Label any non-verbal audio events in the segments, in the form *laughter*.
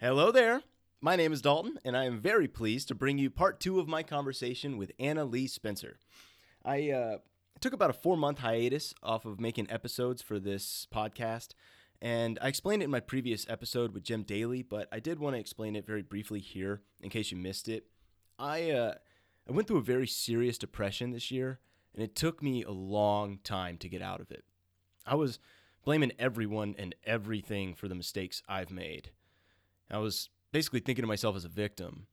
Hello there. My name is Dalton, and I am very pleased to bring you part two of my conversation with Anna Leigh Spencer. I uh, took about a four month hiatus off of making episodes for this podcast, and I explained it in my previous episode with Jim Daly, but I did want to explain it very briefly here in case you missed it. I, uh, I went through a very serious depression this year, and it took me a long time to get out of it. I was blaming everyone and everything for the mistakes I've made. I was basically thinking of myself as a victim,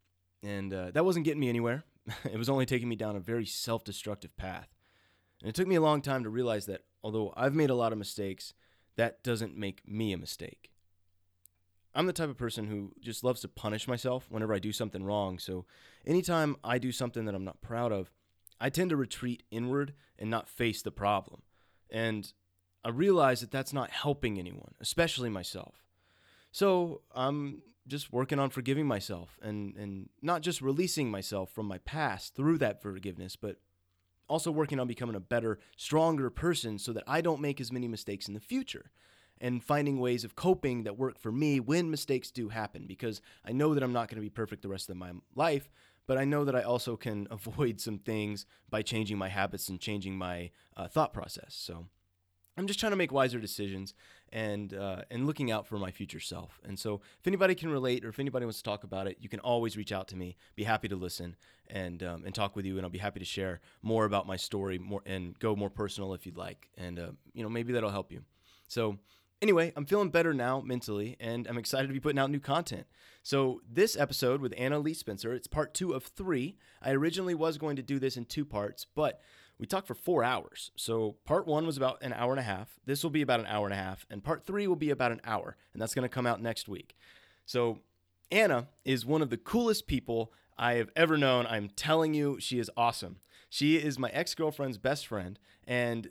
and uh, that wasn't getting me anywhere. *laughs* it was only taking me down a very self destructive path. And it took me a long time to realize that although I've made a lot of mistakes, that doesn't make me a mistake. I'm the type of person who just loves to punish myself whenever I do something wrong. So anytime I do something that I'm not proud of, I tend to retreat inward and not face the problem. And I realize that that's not helping anyone, especially myself. So I'm just working on forgiving myself and, and not just releasing myself from my past through that forgiveness, but also working on becoming a better, stronger person so that I don't make as many mistakes in the future and finding ways of coping that work for me when mistakes do happen because I know that I'm not going to be perfect the rest of my life, but I know that I also can *laughs* avoid some things by changing my habits and changing my uh, thought process. So I'm just trying to make wiser decisions and uh, and looking out for my future self. And so, if anybody can relate or if anybody wants to talk about it, you can always reach out to me. Be happy to listen and um, and talk with you, and I'll be happy to share more about my story, more and go more personal if you'd like. And uh, you know, maybe that'll help you. So. Anyway, I'm feeling better now mentally, and I'm excited to be putting out new content. So, this episode with Anna Leigh Spencer, it's part two of three. I originally was going to do this in two parts, but we talked for four hours. So part one was about an hour and a half. This will be about an hour and a half. And part three will be about an hour. And that's going to come out next week. So Anna is one of the coolest people I have ever known. I'm telling you, she is awesome. She is my ex girlfriend's best friend. And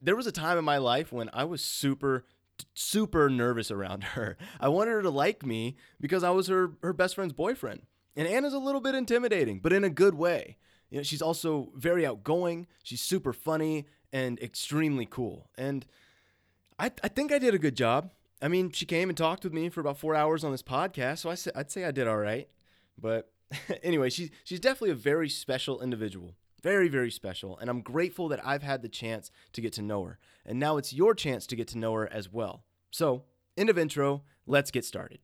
there was a time in my life when I was super, super nervous around *laughs* her. I wanted her to like me because I was her, her best friend's boyfriend. And Anna's a little bit intimidating, but in a good way. You know, she's also very outgoing. She's super funny and extremely cool. And I, I think I did a good job. I mean, she came and talked with me for about four hours on this podcast, so I say, I'd say I did all right. But *laughs* anyway, she's she's definitely a very special individual, very very special, and I'm grateful that I've had the chance to get to know her. And now it's your chance to get to know her as well. So, end of intro. Let's get started.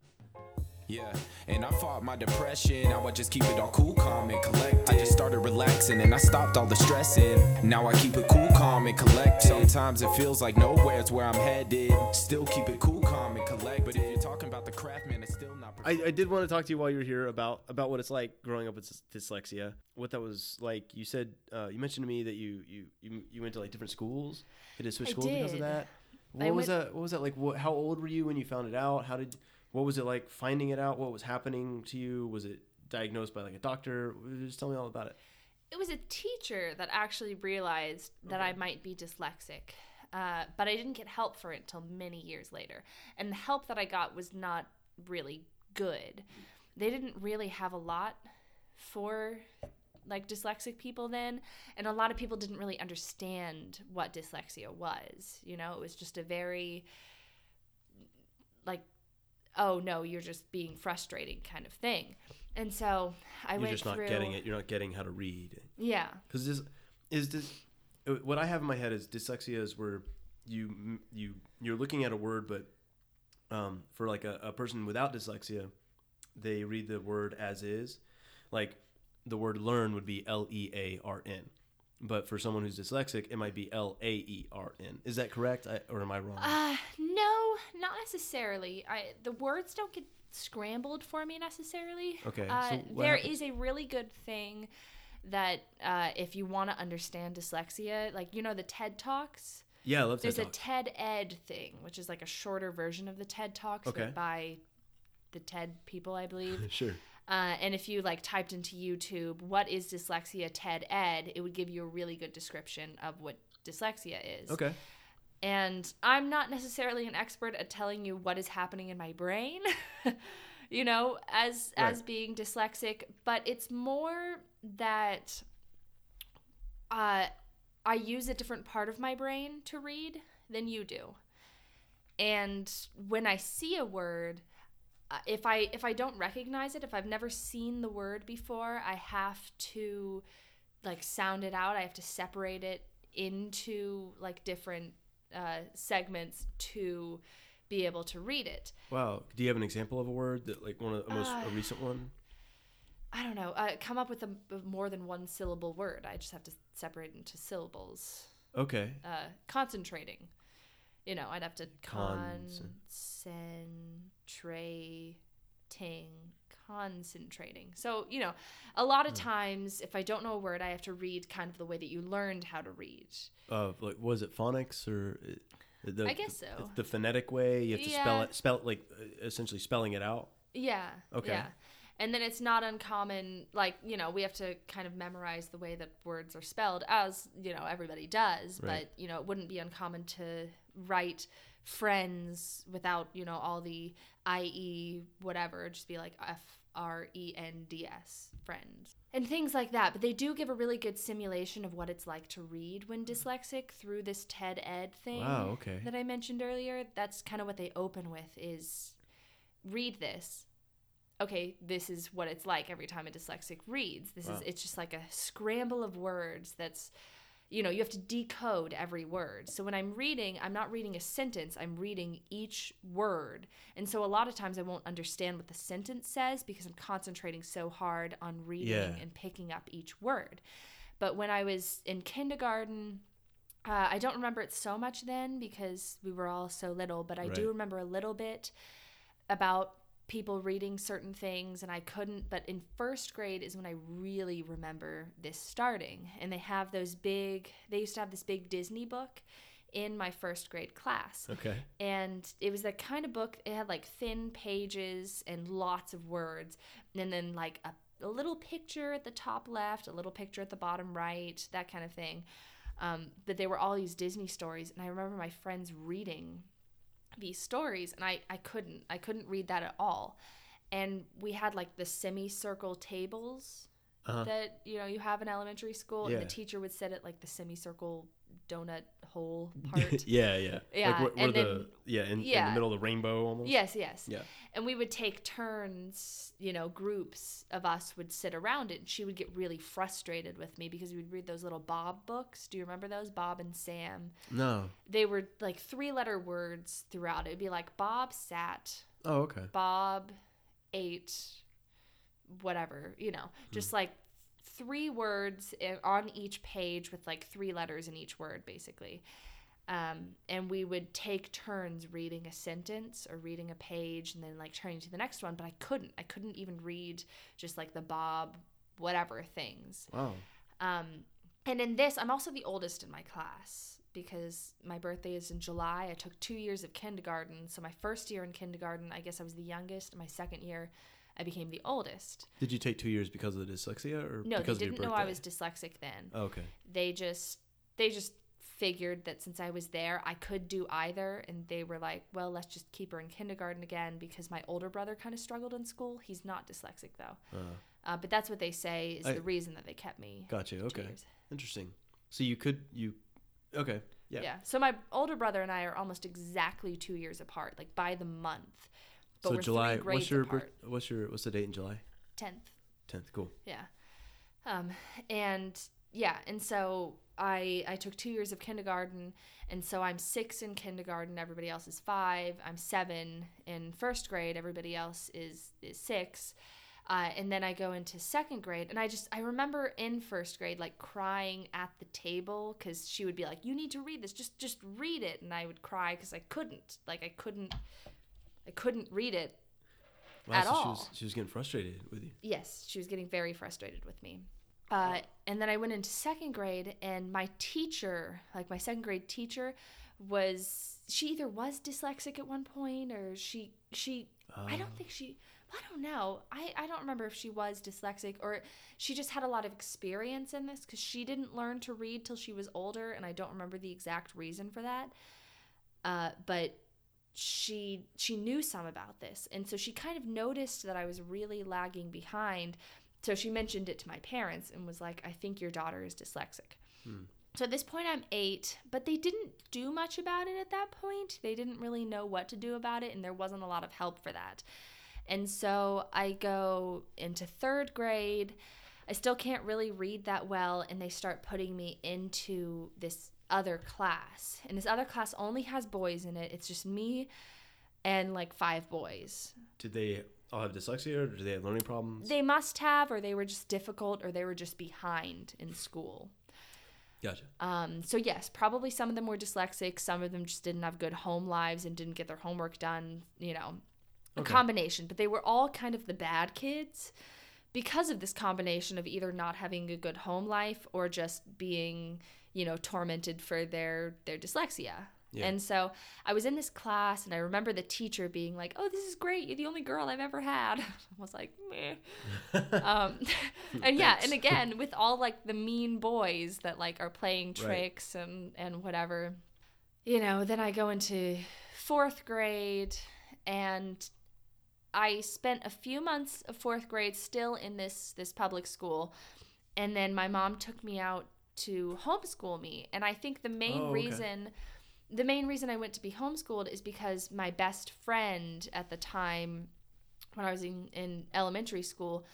Yeah, and I fought my depression. Now I just keep it all cool, calm, and collected. I just started relaxing and I stopped all the stressing. Now I keep it cool, calm, and collected. Sometimes it feels like nowhere's where I'm headed. Still keep it cool, calm, and collected. But if you're talking about the craft, man, it's still not. I, I did want to talk to you while you're here about about what it's like growing up with dyslexia. What that was like. You said uh, you mentioned to me that you you you, you went to like different schools. Did it switch I schools because of that? What I was went- that? What was that like? What, how old were you when you found it out? How did what was it like finding it out? What was happening to you? Was it diagnosed by like a doctor? Just tell me all about it. It was a teacher that actually realized that I might be dyslexic, uh, but I didn't get help for it until many years later. And the help that I got was not really good. They didn't really have a lot for like dyslexic people then, and a lot of people didn't really understand what dyslexia was. You know, it was just a very like oh no you're just being frustrating kind of thing and so i you're went just not through getting it. You're not getting how to read. yeah Because this is this uh, what I have in my head is dyslexia is where you you you're looking at a word, but um, for like a, a person without dyslexia, they read the word as is. Like the word learn would be L E A R N, but for someone who's dyslexic, it might be L A E R N. Is that correct, I, or am I wrong? uh not necessarily i the words don't get scrambled for me necessarily Okay, uh, so there is a really good thing that uh, if you want to understand dyslexia like you know the ted talks yeah, I love there's TED a TED Ed thing, which is like a shorter version of the TED Talks Okay. but by the TED people, I believe. *laughs* Sure. Uh, and if you like typed into YouTube, what is dyslexia TED Ed, it would give you a really good description of what dyslexia is. Okay. And I'm not necessarily an expert at telling you what is happening in my brain, *laughs* you know, as Right. as being dyslexic, but it's more that uh, I use a different part of my brain to read than you do. And when I see a word, uh, if I if I don't recognize it, if I've never seen the word before, I have to like sound it out. I have to separate it into like different uh, segments to be able to read it. Wow. Do you have an example of a word that like one of the most Uh, a recent one? I don't know. Uh, come up with a, more than one syllable word. I just have to separate into syllables. Okay. Uh, concentrating. You know, I'd have to Concen- concentrating, concentrating. So, you know, a lot Hmm. of times if I don't know a word, I have to read kind of the way that you learned how to read. Uh, like was it phonics or uh, the, I guess so. it's the phonetic way you have to spell it spell it like uh, essentially spelling it out. Yeah. Okay. Yeah. And then it's not uncommon, like, you know, we have to kind of memorize the way that words are spelled, as, you know, everybody does. Right. But, you know, it wouldn't be uncommon to write friends without, you know, all the IE, whatever, just be like F R E N D S, friends. And things like that. But they do give a really good simulation of what it's like to read when dyslexic through this TED Ed thing Wow, okay. that I mentioned earlier. That's kind of what they open with is read this. Okay, this is what it's like every time a dyslexic reads. This Wow. is it's just like a scramble of words that's you know, you have to decode every word. So when I'm reading, I'm not reading a sentence, I'm reading each word. And so a lot of times I won't understand what the sentence says because I'm concentrating so hard on reading Yeah. and picking up each word. But when I was in kindergarten, uh, I don't remember it so much then because we were all so little, but I do remember a little bit about people reading certain things and I couldn't but in first grade is when I really remember this starting and they have those big they used to have this big Disney book in my first grade class Okay. and it was that kind of book it had like thin pages and lots of words and then like a, a little picture at the top left a little picture at the bottom right that kind of thing um, but they were all these disney stories and i remember my friends reading these stories and I, I couldn't i couldn't read that at all and we had like the semicircle tables Uh-huh. that you know you have in elementary school and the teacher would sit at like the semicircle donut hole *laughs* part yeah, yeah. Yeah, Like where, where and the then- yeah in, in the middle of the rainbow almost. Yes, yes. Yeah. And we would take turns, you know, groups of us would sit around it. And she would get really frustrated with me because we would read those little Bob books. Do you remember those? Bob and Sam. No. They were like three letter words throughout. It would be like Bob sat, Oh, okay. Bob ate, whatever, you know, just hmm. like three words on each page with like three letters in each word, basically. Um, and we would take turns reading a sentence or reading a page and then like turning to the next one. But I couldn't. I couldn't even read just like the Bob, whatever things. Wow. Um, and in this, I'm also the oldest in my class because my birthday is in July. I took two years of kindergarten. So my first year in kindergarten, I guess I was the youngest. My second year, I became the oldest. Did you take two years because of the dyslexia or No, because they of didn't your know I was dyslexic then. Oh, okay. They just they just figured that since I was there, I could do either, and they were like, "Well, let's just keep her in kindergarten again," because my older brother kind of struggled in school. He's not dyslexic though, Uh, uh, but that's what they say is I- the reason that they kept me. gotcha. Okay. years. Interesting. So you could you okay. Yeah. Yeah. So my older brother and I are almost exactly two years apart, like by the month. But so July what's your apart. what's your what's the date in July? Tenth. 10th. Cool. Yeah. Um, and yeah, and so I I took two years of kindergarten, and so I'm six in kindergarten. Everybody else is five. I'm seven in first grade. Everybody else is is six. Uh, and then I go into second grade, and I just I remember in first grade like crying at the table because she would be like, "You need to read this. Just just read it," and I would cry because I couldn't. Like I couldn't. I couldn't read it Wow, At so She all. was, she was getting frustrated with you. Yes, she was getting very frustrated with me. Uh, and then I went into second grade, and my teacher, like my second grade teacher, was she either was dyslexic at one point or she she I Oh. don't think she I don't know I I don't remember if she was dyslexic or she just had a lot of experience in this because she didn't learn to read till she was older, and I don't remember the exact reason for that. Uh, but she she knew some about this. And so she kind of noticed that i was really lagging behind. So she mentioned it to my parents and was like i think your daughter is dyslexic. Hmm. So at this point i'm eight but they didn't do much about it at that point. They didn't really know what to do about it and there wasn't a lot of help for that. And so I go into third grade. I still can't really read that well, and they start putting me into this other class. And this other class only has boys in it. It's just me and like five boys. Did they all have dyslexia or did they have learning problems? They must have, or they were just difficult, or they were just behind in school. gotcha. Um, so yes, probably some of them were dyslexic. Some of them just didn't have good home lives and didn't get their homework done. You know, a Okay. combination. But they were all kind of the bad kids because of this combination of either not having a good home life or just being, you know, tormented for their their dyslexia. Yeah. And so I was in this class, and I remember the teacher being like, "Oh, this is great! You're the only girl I've ever had." *laughs* I was like, "Meh." *laughs* um, *laughs* and yeah, and again with all like the mean boys that like are playing tricks and and whatever, you know. Then I go into fourth grade, and I spent a few months of fourth grade still in this this public school, and then my mom took me out to homeschool me, and I think the main Oh, okay. reason. The main reason I went to be homeschooled is because my best friend at the time when I was in, in elementary school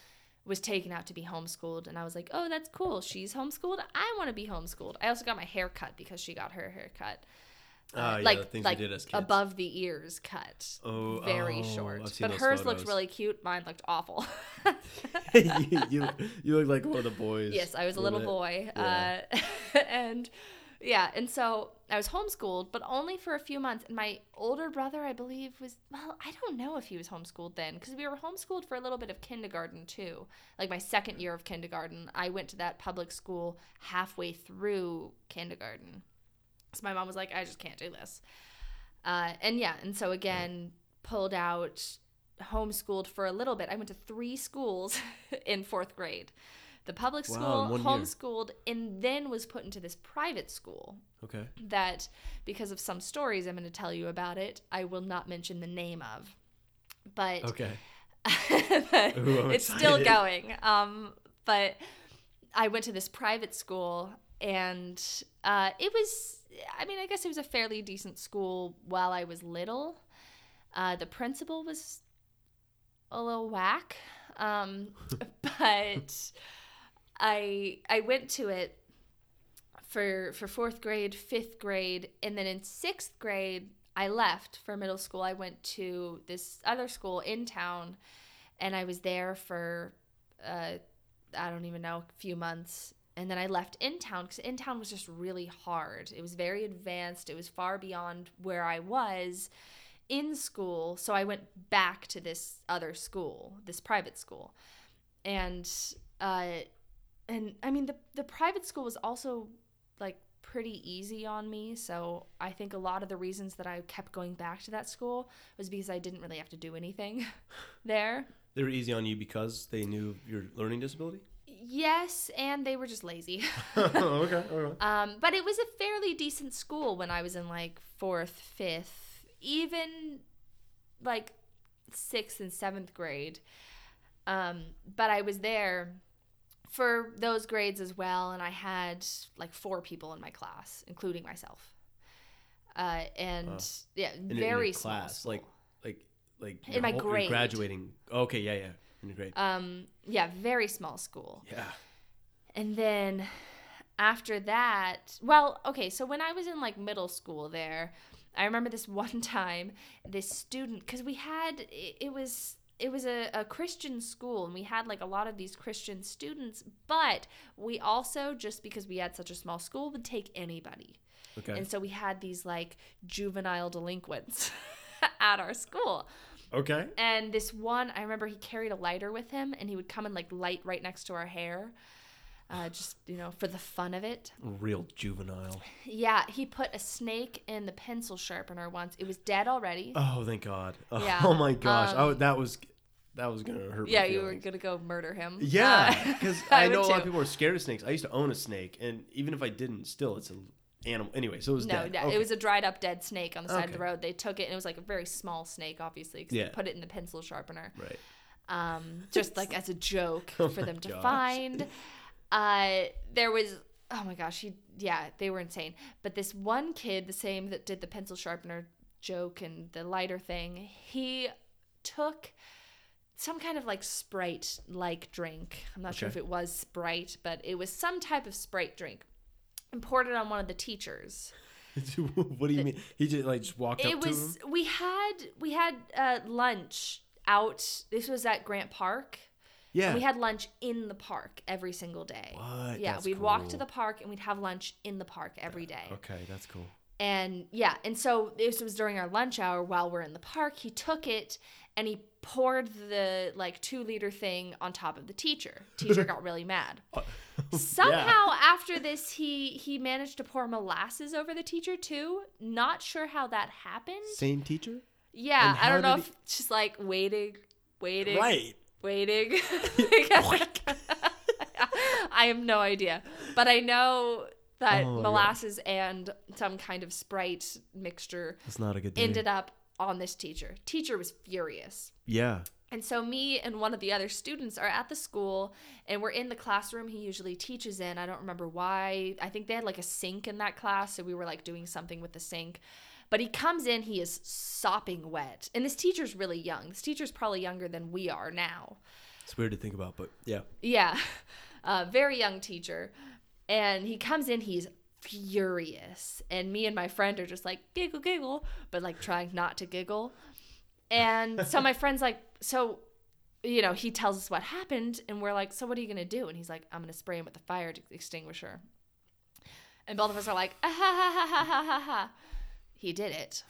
was taken out to be homeschooled and I was like, "Oh, that's cool. She's homeschooled. I want to be homeschooled." I also got my hair cut because she got her hair cut. Ah, yeah, like the things like did as kids. above the ears cut. Oh, very oh, short. But hers looked really cute. Mine looked awful. *laughs* you, you, you look like one of the boys. yes, I was a little bit. boy. Yeah. Uh, *laughs* and yeah, and so I was homeschooled, but only for a few months. And my older brother, I believe, was well, I don't know if he was homeschooled then because we were homeschooled for a little bit of kindergarten too. Like my second year of kindergarten, I went to that public school halfway through kindergarten. So my mom was like, I just can't do this. Uh, and yeah, and so again, pulled out, homeschooled for a little bit. I went to three schools *laughs* in fourth grade. The public school, in one year. homeschooled, and then was put into this private school Okay. that, because of some stories I'm going to tell you about it, I will not mention the name of. But Okay. *laughs* but Ooh, it's still going. Um, but I went to this private school, and uh, it was, I mean, I guess it was a fairly decent school while I was little. Uh, the principal was a little whack, um, *laughs* but I I went to it for for fourth grade, fifth grade, and then in sixth grade, I left for middle school. I went to this other school in town, and I was there for uh, I don't even know a few months. And then I left in town because in town was just really hard. It was very advanced. It was far beyond where I was in school. So I went back to this other school, this private school, and uh, and I mean the the private school was also like pretty easy on me. So I think a lot of the reasons that I kept going back to that school was because I didn't really have to do anything *laughs* there. They were easy on you because they knew your learning disability? Yes, and they were just lazy. *laughs* *laughs* okay. Okay. Um, but it was a fairly decent school when I was in like fourth, fifth, even like sixth and seventh grade. Um, but I was there for those grades as well, and I had like four people in my class, including myself. Uh, and Wow. yeah, In your- in your very small class, school. like like like In my whole- grade. graduating. Okay, yeah, yeah. Grade. um, yeah, very small school. yeah. And then after that, well, okay, so when I was in like middle school there, I remember this *laughs* one time this student cuz we had it, it was it was a, a Christian school and we had like a lot of these Christian students, but we also just because we had such a small school would take anybody. Okay. And so we had these like juvenile delinquents *laughs* at our school. Okay. And this one, I remember he carried a lighter with him, and he would come and like light right next to our hair, uh, just you know for the fun of it. Real juvenile. Yeah, he put a snake in the pencil sharpener once. It was dead already. Oh, thank God. Oh, *laughs* Yeah, oh my gosh. I um, w that was that was gonna hurt. yeah, you were gonna go murder him. Yeah, Uh, because *laughs* I I, know a lot of people are scared of snakes. I used to own a snake, and even if I didn't, still it's an animal. Anyway, so it was No, dead. no, Okay. it was a dried up dead snake on the side of the road. They took it, and it was like a very small snake, obviously, because Yeah. they put it in the pencil sharpener. right. um, just like as a joke *laughs* Oh for them to gosh. find. Uh, there was oh my gosh, he yeah, they were insane. But this one kid, the same that did the pencil sharpener joke and the lighter thing, he took some kind of like Sprite like drink. I'm not sure if it was Sprite, but it was some type of Sprite drink. And poured it on one of the teachers. *laughs* what do you mean? He just like just walked It up to was him. we had we had uh, lunch out. This was at Grant Park. Yeah. And we had lunch in the park every single day. What? Yeah, That's we'd walk to the park and we'd have lunch in the park every day. okay, that's cool. And yeah, and so this was during our lunch hour while we're in the park. He took it and he poured the like two liter thing on top of the teacher. *laughs* Teacher got really mad. *laughs* Somehow after this, he he managed to pour molasses over the teacher too. Not sure how that happened. Same teacher. Yeah, I don't know did if just like waiting, waiting, Right. waiting. *laughs* I have no idea, but I know that Oh molasses and some kind of Sprite mixture That's not a good day. ended up on this teacher. Teacher was furious. yeah. And so me and one of the other students are at the school and we're in the classroom he usually teaches in. I don't remember why. I think they had like a sink in that class, so we were like doing something with the sink. But he comes in, he is sopping wet. And this teacher's really young. This teacher's probably younger than we are now. It's weird to think about, but yeah. Yeah. *laughs* Uh, very young teacher. And he comes in, he's furious. And me and my friend are just like, giggle, giggle, but like trying not to giggle. And so my *laughs* friend's like, so, you know, he tells us what happened. And we're like, so what are you going to do? And he's like, I'm going to spray him with a fire extinguisher. And both of us are like, ah, ha, ha, ha, ha, ha, ha, ha. He did it.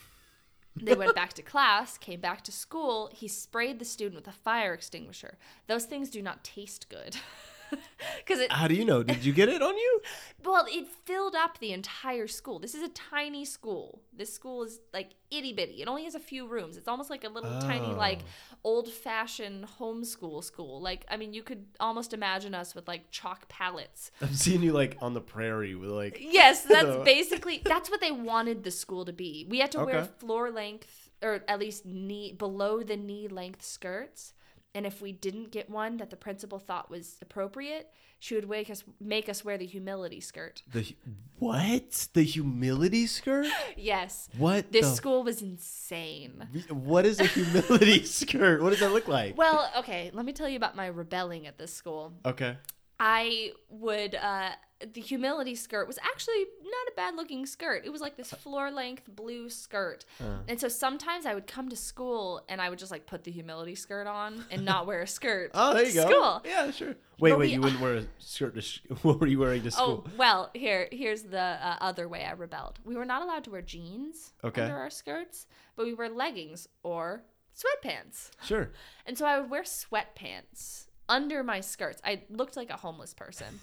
They went back to *laughs* class, came back to school. He sprayed the student with a fire extinguisher. Those things do not taste good. *laughs* *laughs* Because it, How do you know? Did you get it on you? *laughs* well, it filled up the entire school. This is a tiny school. This school is like itty bitty. It only has a few rooms. It's almost like a little tiny, like oh. old fashioned homeschool school. Like, I mean, you could almost imagine us with like chalk palettes I'm seeing you like on the prairie with like. Yes, that's basically *laughs* that's what they wanted the school to be. We had to wear floor length or at least knee below the knee length skirts. And if we didn't get one that the principal thought was appropriate, she would make us make us wear the humility skirt. The what? The humility skirt? *laughs* Yes. What? This the school was insane. What is a humility *laughs* skirt? What does that look like? Well, okay, let me tell you about my rebelling at this school. Okay. I would uh the humility skirt was actually not a bad looking skirt. It was like this floor length blue skirt. And so sometimes I would come to school and I would just like put the humility skirt on and not wear a skirt. *laughs* Oh, there you go. School. Yeah, sure. Wait, But wait. we- You wouldn't wear a skirt to. Sh- *laughs* what were you wearing to school? Oh, school? well, here here's the uh, other way I rebelled. We were not allowed to wear jeans Okay. under our skirts, but we wear leggings or sweatpants. Sure. And so I would wear sweatpants under my skirts. I looked like a homeless person.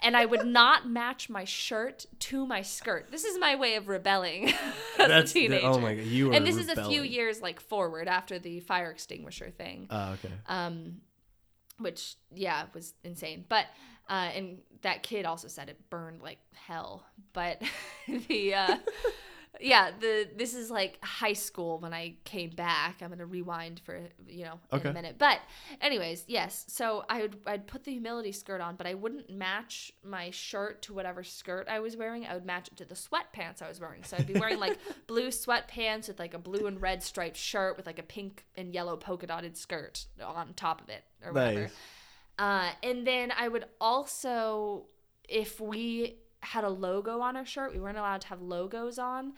And I would not *laughs* match my shirt to my skirt. This is my way of rebelling *laughs* as That's a the- oh my God, you are And this is a few years like forward after the fire extinguisher thing. Oh, okay. Um which yeah, was insane. But uh and that kid also said it burned like hell. But *laughs* the uh yeah, the this is like high school when I came back. I'm gonna rewind for you know in Okay. a minute. But anyways, yes. So I would I'd put the humility skirt on, but I wouldn't match my shirt to whatever skirt I was wearing. I would match it to the sweatpants I was wearing. So I'd be wearing like *laughs* blue sweatpants with like a blue and red striped shirt with like a pink and yellow polka dotted skirt on top of it or whatever. Nice. Uh, and then I would also, if we had a logo on our shirt, we weren't allowed to have logos on.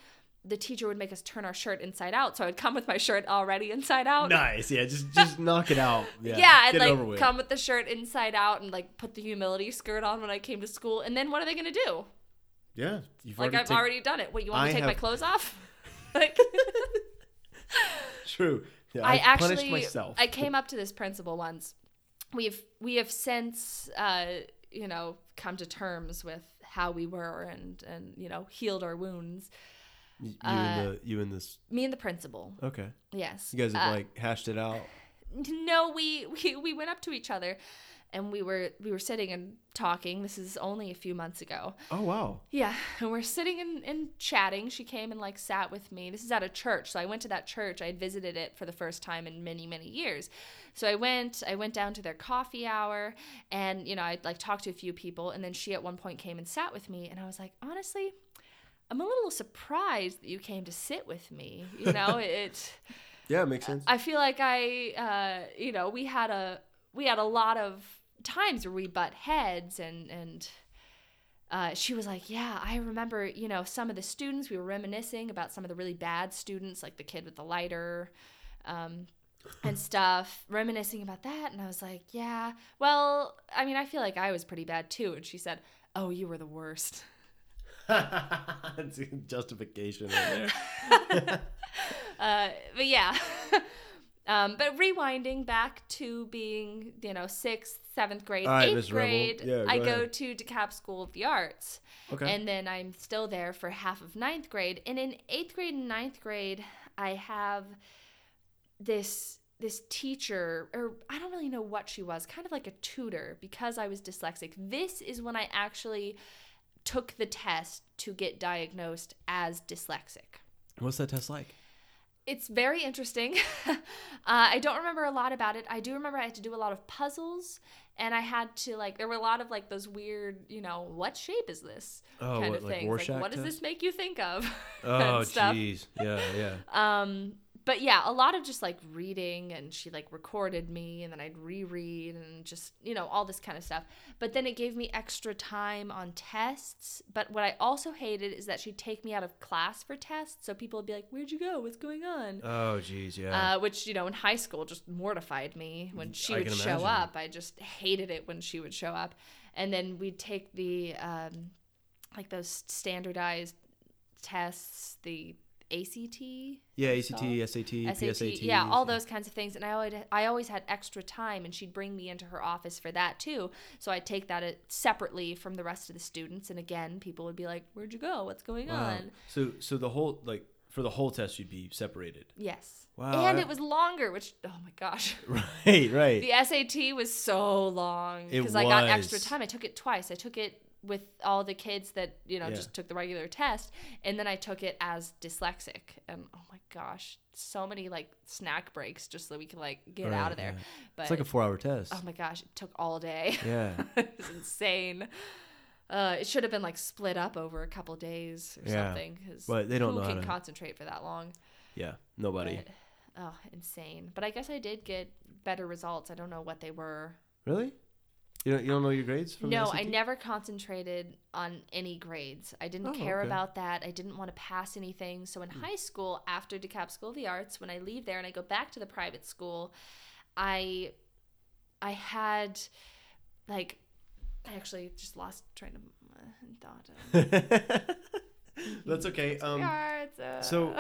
The teacher would make us turn our shirt inside out, so I'd come with my shirt already inside out. Nice. Yeah. Just just *laughs* knock it out. Yeah. Yeah, I'd like with. come with the shirt inside out and like put the humility skirt on when I came to school. And then what are they gonna do? Yeah. You've Like I've take- already done it. What you want me to take my clothes off? *laughs* like True. Yeah, I I've actually punished myself. I came up to this principal once. We've we have since uh, you know come to terms with how we were and and you know healed our wounds. you uh, and the you and this. Me and the principal. Okay. Yes. You guys have Uh, like hashed it out. no, we, we we went up to each other and we were we were sitting and talking. This is only a few months ago. Oh wow. Yeah, *laughs* and we're sitting and, and chatting. She came and like sat with me. This is at a church, so I went to that church. I had visited it for the first time in many many years. So I went. I went down to their coffee hour, and you know I like talked to a few people, and then she at one point came and sat with me, and I was like, honestly, I'm a little surprised that you came to sit with me. You *laughs* know, it. Yeah, it makes sense. I feel like I, uh, you know, we had a we had a lot of times where we butt heads, and and uh, she was like, "Yeah, I remember, you know, some of the students. We were reminiscing about some of the really bad students, like the kid with the lighter." Um, and *laughs* stuff, reminiscing about that. And I was like, yeah, well, I mean, I feel like I was pretty bad too. And she said, oh, you were the worst. Justification right there. *laughs* Uh, but yeah. *laughs* um, but rewinding back to being, you know, sixth, seventh grade, right, eighth Rebel. grade, Yeah, I go go ahead. to DeKalb School of the Arts. Okay. And then I'm still there for half of ninth grade. And in eighth grade and ninth grade, I have this this teacher or I don't really know what she was, kind of like a tutor because I was dyslexic. This is when I actually took the test to get diagnosed as dyslexic. What's that test like? It's very interesting. *laughs* uh, I don't remember a lot about it. I do remember I had to do a lot of puzzles, and I had to like there were a lot of like those weird, you know, what shape is this Oh, kind what, of like things. Like, what does test? this make you think of? *laughs* Oh, jeez. Yeah, yeah. Um, but yeah, a lot of just like reading, and she like recorded me, and then I'd reread, and just you know all this kind of stuff. But then it gave me extra time on tests. But what I also hated is that she'd take me out of class for tests, so people would be like, "Where'd you go? What's going on?" Oh, jeez, yeah. Uh, which you know in high school just mortified me when she I would show imagine. up. I just hated it when she would show up, and then we'd take the um, like those standardized tests, the ACT, yeah, ACT, SAT, SAT, PSAT. yeah, all those kinds of things. And I always, I always had extra time, and she'd bring me into her office for that too. So I'd take that uh, separately from the rest of the students. And again, people would be like, "Where'd you go? What's going Wow. on?" So, so the whole like for the whole test, you'd be separated. Yes. Wow, And I- it was longer, which oh my gosh. *laughs* Right, right. The SAT was so long because I got extra time. I took it twice. I took it with all the kids that you know Yeah. just took the regular test, and then I took it as dyslexic. And oh my gosh, so many like snack breaks just so we could like get Right, out of there. yeah. But It's like a four-hour test. oh my gosh, it took all day. yeah. *laughs* it was insane. Uh, it should have been like split up over a couple days or Yeah. something. Because But they don't who can to- concentrate for that long? Yeah. Nobody. But, oh, insane. But I guess I did get better results. I don't know what they were. Really? You don't, you don't know your grades No, I never concentrated on any grades. I didn't Oh, care okay. about that. I didn't want to pass anything. So in high school, after DeKalb School of the Arts, when I leave there and I go back to the private school, I I had like I actually just lost train of uh, thought. *laughs* *laughs* That's okay. Um, Arts, uh, so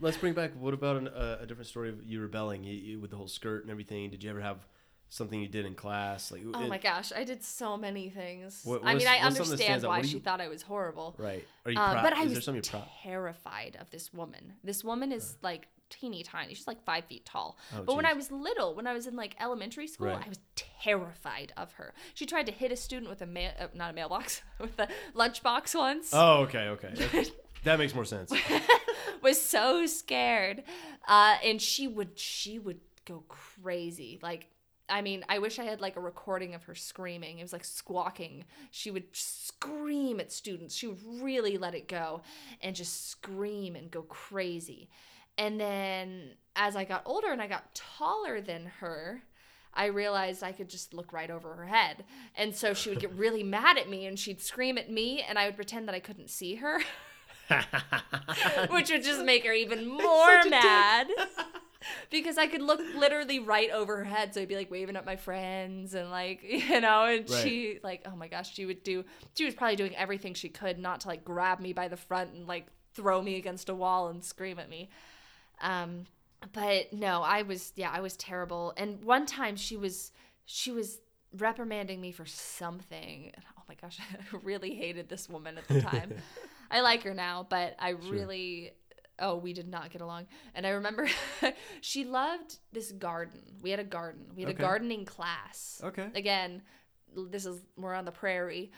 let's bring back. What about an, uh, a different story of you rebelling you, you, with the whole skirt and everything? Did you ever have something you did in class? Like, Oh it- my gosh, I did so many things. What- I what's- mean, I what's something that understand why What do she thought I was horrible. Right. Are you proud? but I was there something you're proud? terrified of this woman. This woman is like teeny tiny. She's like five feet tall. Oh, but when I was little, when I was in like elementary school, Right. I was terrified of her. She tried to hit a student with a mail, uh, not a mailbox, *laughs* with a lunchbox once. Oh, okay, okay. That, *laughs* that makes more sense. *laughs* was so scared uh, and she would she would go crazy like i mean i wish i had like a recording of her screaming. It was like squawking. She would scream at students. She would really let it go and just scream and go crazy. And then as i got older and i got taller than her I realized I could just look right over her head. And so she would get *laughs* really mad at me and she'd scream at me and I would pretend that I couldn't see her. *laughs* *laughs* which would just make her even more mad *laughs* because I could look literally right over her head. So I'd be like waving at my friends and like, *laughs* you know, and Right. she like, oh my gosh, she would do, she was probably doing everything she could not to like grab me by the front and like throw me against a wall and scream at me. Um, but no, I was, yeah, I was terrible. And one time she was, she was reprimanding me for something. Oh my gosh, *laughs* I really hated this woman at the time. I like her now, but I really oh, we did not get along. And I remember *laughs* she loved this garden. We had a garden. We had Okay. a gardening class. Okay. Again, this is we're on the prairie.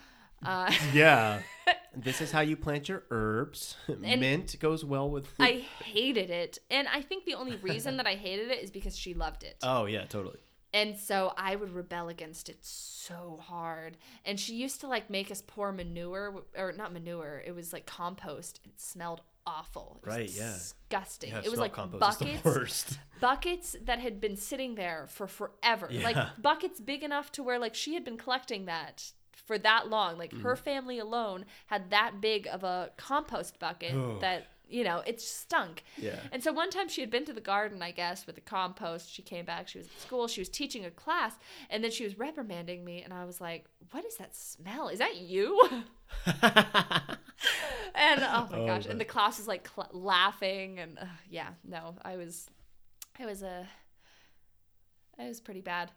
Uh, *laughs* yeah. *laughs* This is how you plant your herbs. Mint goes well with. I hated it. And I think the only reason that I hated it is because she loved it. oh yeah, totally. And so I would rebel against it so hard. And she used to like make us pour manure, or not manure, it was like compost. It smelled awful. It was Right, yeah. Disgusting. Yeah, it was like buckets *laughs* buckets that had been sitting there for forever. Like buckets big enough to where like she had been collecting that for that long. Like Mm. her family alone had that big of a compost bucket Oh. that you know, it stunk. Yeah. And so one time she had been to the garden, I guess, with the compost. She came back, she was at school, she was teaching a class, and then she was reprimanding me and I was like, "What is that smell? Is that you?" *laughs* *laughs* *laughs* and oh my Oh, gosh, but- and the class was like cl- laughing and uh, yeah, no, I was I was a it was pretty bad.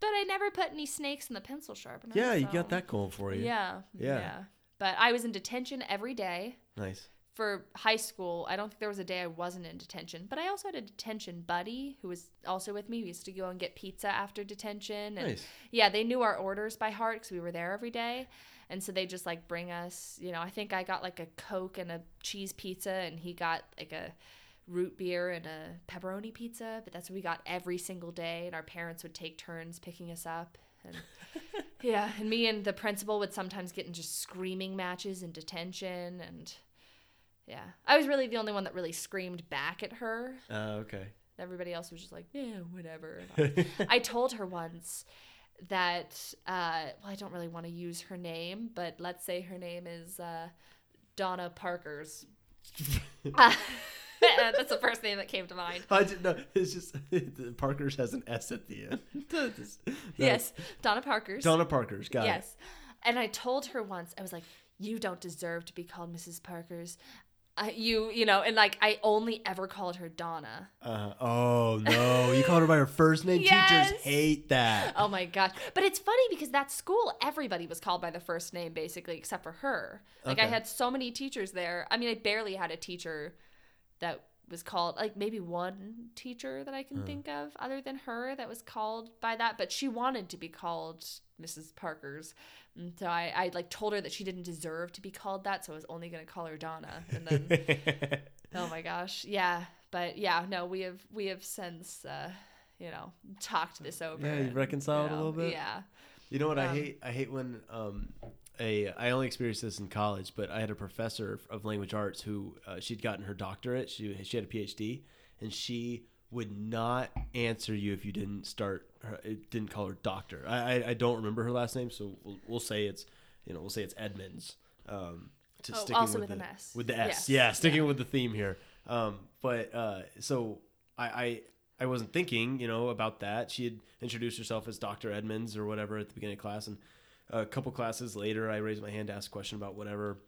But I never put any snakes in the pencil sharpener. yeah, you got that going for you. Yeah, Yeah. yeah. But I was in detention every day Nice. for high school. I don't think there was a day I wasn't in detention. But I also had a detention buddy who was also with me. We used to go and get pizza after detention. And Nice. yeah, they knew our orders by heart because we were there every day. And so they just like bring us, you know, I think I got like a Coke and a cheese pizza, and he got like a root beer and a pepperoni pizza. But that's what we got every single day. And our parents would take turns picking us up. And *laughs* yeah, and me and the principal would sometimes get in just screaming matches in detention. And yeah, I was really the only one that really screamed back at her. Uh, okay. Everybody else was just like, yeah, whatever. I, *laughs* I told her once that, uh, well, I don't really want to use her name, but let's say her name is uh, Donna Parkers. Uh, *laughs* *laughs* that's the first name that came to mind. I didn't know. It's just *laughs* Parker's has an S at the end. No. Yes, Donna Parkers. Donna Parker's got it. yes. And I told her once, I was like, you don't deserve to be called Mrs. Parkers. I, you, you know, and like I only ever called her Donna. Uh, oh no, you called her by her first name. *laughs* Yes. Teachers hate that. Oh my gosh. But it's funny because that school, everybody was called by the first name basically, except for her. Like I had so many teachers there. I mean, I barely had a teacher that was called, like maybe one teacher that I can think of other than her that was called by that. But she wanted to be called Mrs. Parker's. And so I, I like told her that she didn't deserve to be called that. So I was only going to call her Donna. And then, *laughs* oh my gosh. Yeah. But yeah, no, we have, we have since, uh, you know, talked this over. Yeah, you and, reconciled a little bit? Yeah. You know what I Um, hate? I hate when um, a I only experienced this in college, but I had a professor of language arts who uh, she'd gotten her doctorate. She she had a PhD, and she would not answer you if you didn't start. Her, it didn't call her doctor. I, I I don't remember her last name, so we'll, we'll say it's you know we'll say it's Edmonds. Um, to Oh, sticking also with with the, an S. With the S, Yes. yeah, sticking Yeah. with the theme here. Um, but uh, so I, I I wasn't thinking, you know, about that. She had introduced herself as Dr. Edmonds or whatever at the beginning of class, and a couple classes later, I raised my hand to ask a question about whatever,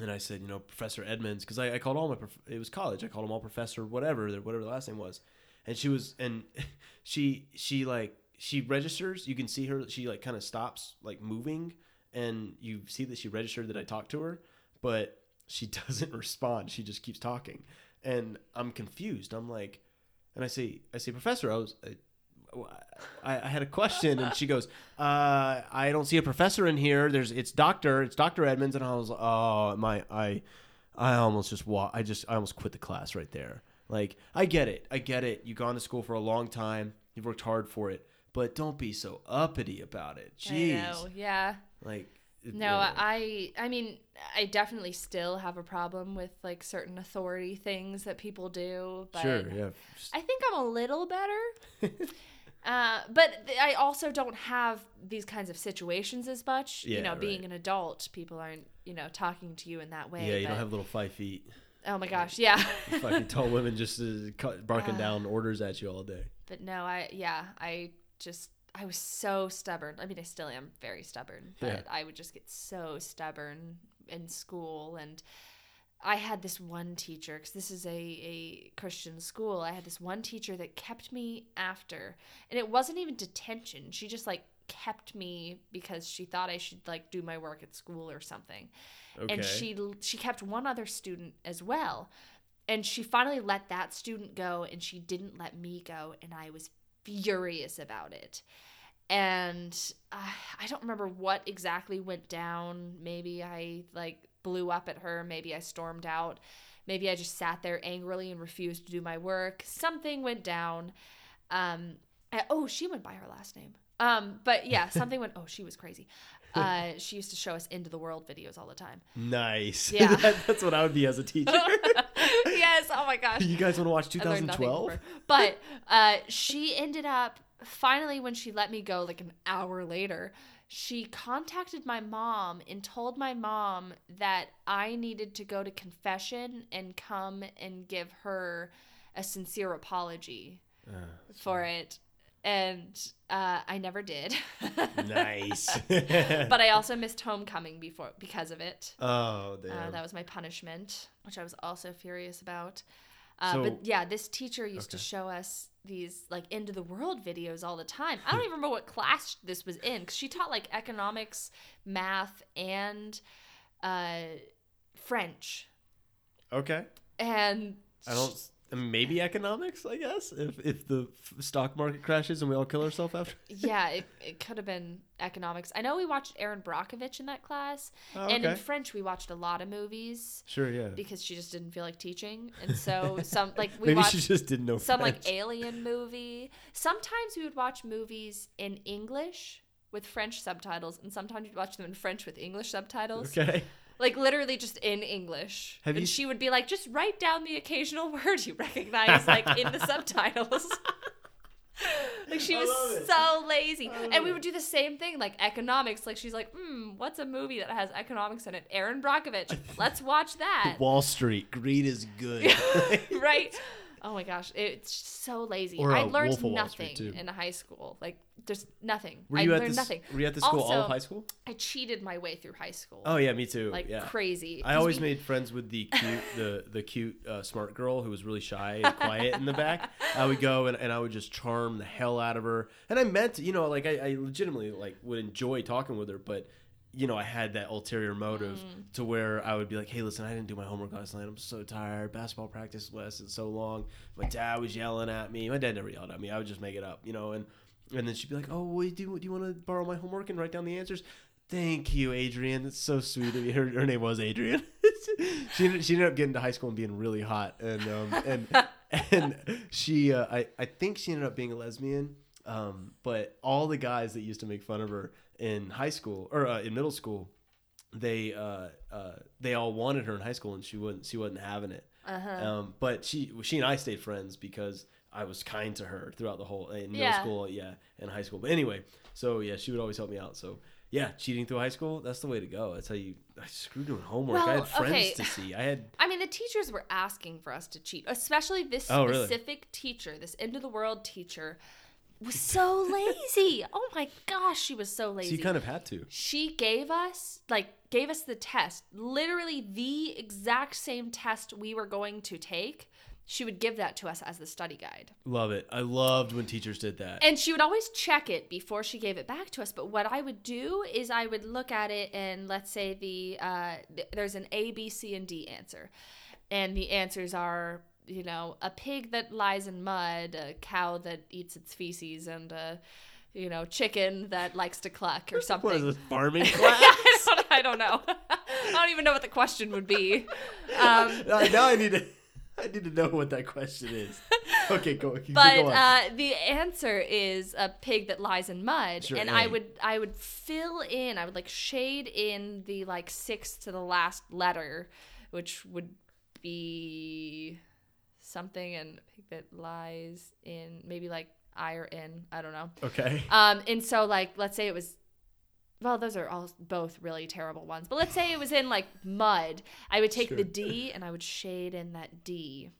and I said, you know, Professor Edmonds, because I, I called all my prof- it was college. I called them all Professor whatever, whatever the last name was, and she was, and *laughs* she she like she registers. You can see her. She like kind of stops like moving, and you see that she registered that I talked to her, but she *laughs* doesn't respond. She just keeps talking, and I'm confused. I'm like, and I say, I say, Professor, I was. I, I, I had a question, and she goes, uh, "I don't see a professor in here. There's, it's Doctor, it's Doctor Edmonds." And I was, like, "Oh, my, I, I almost just wa- I just, I almost quit the class right there. Like, I get it, I get it. You've gone to school for a long time, you've worked hard for it, but don't be so uppity about it. Jeez, I know. Yeah. like, No, yeah. I I mean, I definitely still have a problem with like certain authority things that people do, but sure, yeah, Just- I think I'm a little better. *laughs* uh, but th- I also don't have these kinds of situations as much. you Yeah, know, being right. an adult, people aren't, you know, talking to you in that way. yeah. You but- don't have little five feet, Oh my gosh, yeah. fucking tall *laughs* women just uh, barking Uh, down orders at you all day. but no, I yeah, I just I was so stubborn. I mean, I still am very stubborn, but Yeah. I would just get so stubborn in school and I had this one teacher cuz this is a a Christian school. I had this one teacher that kept me after. And it wasn't even detention. She just like kept me because she thought I should like do my work at school or something Okay. and she she kept one other student as well and she finally let that student go and she didn't let me go and i was furious about it and uh, i don't remember what exactly went down maybe i like blew up at her maybe i stormed out maybe i just sat there angrily and refused to do my work something went down um Uh, oh, she went by her last name. Um, but yeah, *laughs* something went. Oh, she was crazy. Uh, she used to show us into the world videos all the time. Nice. Yeah. *laughs* That- that's what I would be as a teacher. *laughs* yes. Oh my gosh. you guys want to watch I learned nothing 2012? But uh, she ended up finally when she let me go, like an hour later. She contacted my mom and told my mom that I needed to go to confession and come and give her a sincere apology for it. And uh, I never did. nice. *laughs* but I also missed homecoming before because of it. oh, damn. Uh, that was my punishment, which I was also furious about. Uh, So- but yeah, this teacher used to show us these like end of the world videos all the time. I don't even remember what class this was in because she taught like economics, math, and uh, French. okay. And I don't. Maybe economics, I guess. If if the stock market crashes and we all kill ourselves after. *laughs* yeah, it, it could have been economics. I know we watched Erin Brockovich in that class, Oh, and in. French we watched a lot of movies Sure, yeah. because she just didn't feel like teaching, and so *laughs* some like we Maybe watched she just didn't know some like alien movie. Sometimes we would watch movies in English with French subtitles, and sometimes we'd watch them in French with English subtitles. Okay. Like literally just in English. Have and you- she would be like, just write down the occasional *laughs* word you recognize, like in the subtitles. *laughs* like she was so lazy. And we would do the same thing, like economics. Like she's like, hmm, what's a movie that has economics in it? Erin Brockovich. *laughs* Let's watch that. Wall Street. Greed is good. right? Oh my gosh, it's so lazy. Or, I learned nothing in high school. Like, there's nothing. Were I at learned this? nothing. Were you at the school all of high school? I cheated my way through high school. Oh yeah, me too. like yeah. crazy. I always we- made friends with the *laughs* cute, the the cute uh, smart girl who was really shy and quiet in the back. *laughs* I would go and, and I would just charm the hell out of her, and I meant, you know, like I, I legitimately like would enjoy talking with her, but you know, I had that ulterior motive Mm. to where I would be like, hey, listen, I didn't do my homework last night. I'm so tired. Basketball practice lasted so long. My dad was yelling at me. My dad never yelled at me. I would just make it up, you know, and and then she'd be like, oh, well, do, do you want to borrow my homework and write down the answers? Thank you, Adrian. That's so sweet of you. Her, her name was Adrian. *laughs* she ended, she ended up getting to high school and being really hot, and um, and *laughs* and she uh, I I think she ended up being a lesbian. Um, but all the guys that used to make fun of her in high school or uh, in middle school, they uh, uh, they all wanted her in high school, and she wouldn't. She wasn't having it. Uh-huh. Um, but she she and I stayed friends because I was kind to her throughout the whole in middle Yeah. school, yeah, and high school. But anyway, so yeah, she would always help me out. So yeah, cheating through high school, that's the way to go. That's how you. I screwed doing homework. I had friends okay. to see. I had. *laughs* I mean, the teachers were asking for us to cheat, especially this Oh, really? specific teacher, this end of the world teacher, was so lazy. Oh my gosh, she was so lazy. She kind of had to. she gave us like gave us the test literally the exact same test we were going to take she would give that to us as the study guide Love it. I loved when teachers did that. and she would always check it before she gave it back to us but what i would do is i would look at it and let's say the uh, th- there's an a b c and d answer and the answers are you know a pig that lies in mud a cow that eats its feces and a you know chicken that likes to cluck or something what is this farming *laughs* class? I, don't, I don't know. I don't even know what the question would be. Um, *laughs* now I need to. I need to know what that question is. Okay, go. but uh, the answer is a pig that lies in mud, Sure, and yeah. I would I would fill in. I would like shade in the like sixth to the last letter, which would be something, and a pig that lies in maybe like I or in. I don't know. okay. Um, and so like let's say it was well, those are all both really terrible ones. But let's say it was in like mud. I would take Sure. the D and I would shade in that D.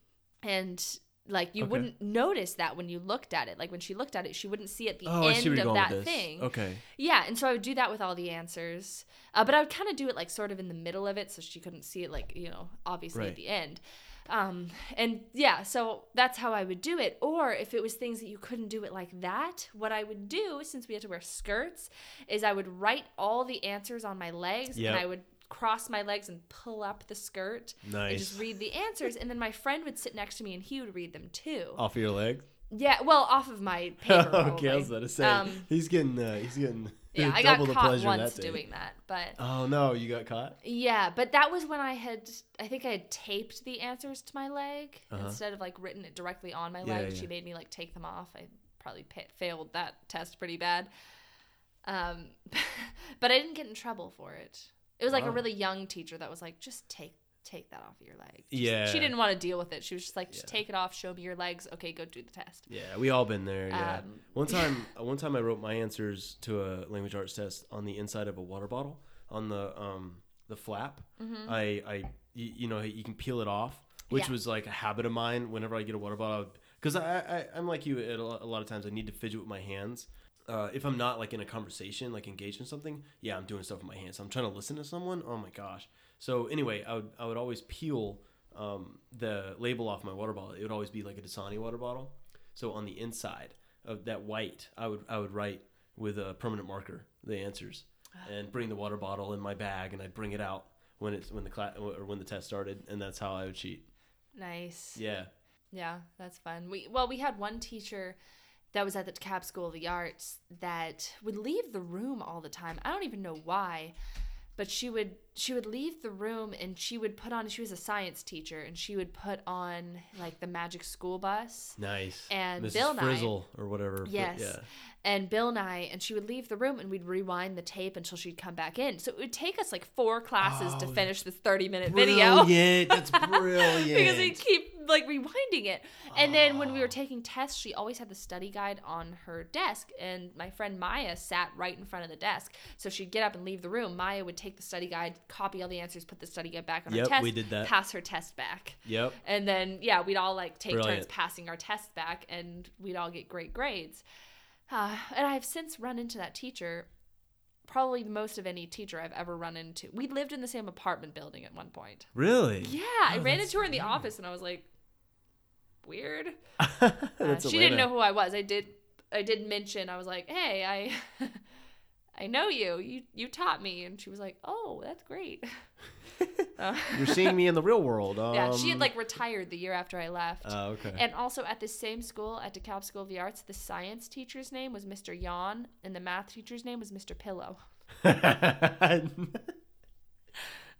And like you Okay. wouldn't notice that when you looked at it. Like when she looked at it, she wouldn't see at the Oh, I end of that thing. Okay. Yeah, and so I would do that with all the answers. Uh, but I would kind of do it like sort of in the middle of it so she couldn't see it like, you know, obviously Right. at the end. Um, and yeah, so that's how I would do it. Or if it was things that you couldn't do it like that, what I would do, since we had to wear skirts, is I would write all the answers on my legs Yep. and I would cross my legs and pull up the skirt and just read the answers. and then my friend would sit next to me and he would read them too. Off of your leg. Yeah, well, off of my paper. *laughs* okay, I was about to say Um, he's getting uh, he's getting Yeah, I got caught once that doing that, but Oh no, you got caught. yeah, but that was when I had, I think I had taped the answers to my leg Uh-huh. instead of like written it directly on my Yeah, leg. yeah. She made me like take them off. I probably pa- failed that test pretty bad. Um, *laughs* but I didn't get in trouble for it. It was like a really young teacher that was like, just take take that off of your leg. Just- Yeah. She didn't want to deal with it. She was just like, just Yeah. take it off, show me your legs. Okay, go do the test. Yeah, we all been there. Yeah. Um, one *laughs* time, uh, one time I wrote my answers to a language arts test on the inside of a water bottle on the um the flap. Mm-hmm. I I you, you know you can peel it off, which Yeah. was like a habit of mine. Whenever I get a water bottle, because I, I I'm like you. A lot, a lot of times I need to fidget with my hands. Uh, if I'm not like in a conversation, like engaged in something, yeah, I'm doing stuff with my hands. I'm trying to listen to someone. Oh my gosh. So anyway, I would I would always peel um, the label off my water bottle. It would always be like a Dasani water bottle. So on the inside of that white, I would I would write with a permanent marker the answers and bring the water bottle in my bag and I'd bring it out when it's when the class or when the test started and that's how I would cheat. Nice. Yeah. Yeah, that's fun. We well, we had one teacher that was at the DeKalb School of the Arts that would leave the room all the time. I don't even know why, but she would she would leave the room and she would put on. She was a science teacher and she would put on like the Magic School Bus. Nice. And Mrs. Bill Nye- or whatever. Yes. Yeah. And Bill Nye, and she would leave the room and we'd rewind the tape until she'd come back in. So it would take us like four classes to Oh, finish this 30 minute video. Brilliant. That's brilliant. *laughs* because we keep like rewinding it. And then when we were taking tests, she always had the study guide on her desk, and my friend Maya sat right in front of the desk. So she'd get up and leave the room. Maya would take the study guide, copy all the answers, put the study guide back on Yep, her test, we did that. pass her test back. Yep. And then yeah, we'd all like take turns passing our tests back, and we'd all get great grades. Uh, and I've since run into that teacher, probably the most of any teacher I've ever run into. We lived in the same apartment building at one point. Really? Yeah, I Oh, ran into her in the office, and I was like, weird. *laughs* Uh, she didn't know who I was. I did. I did mention. I was like, "Hey, I, *laughs* I know you. You you taught me." And she was like, "Oh, that's great." *laughs* Uh, You're seeing me in the real world. Um, yeah, she had like retired the year after I left. Oh, okay. And also at the same school, at DeKalb School of the Arts, the science teacher's name was Mr. Yawn, and the math teacher's name was Mr. Pillow.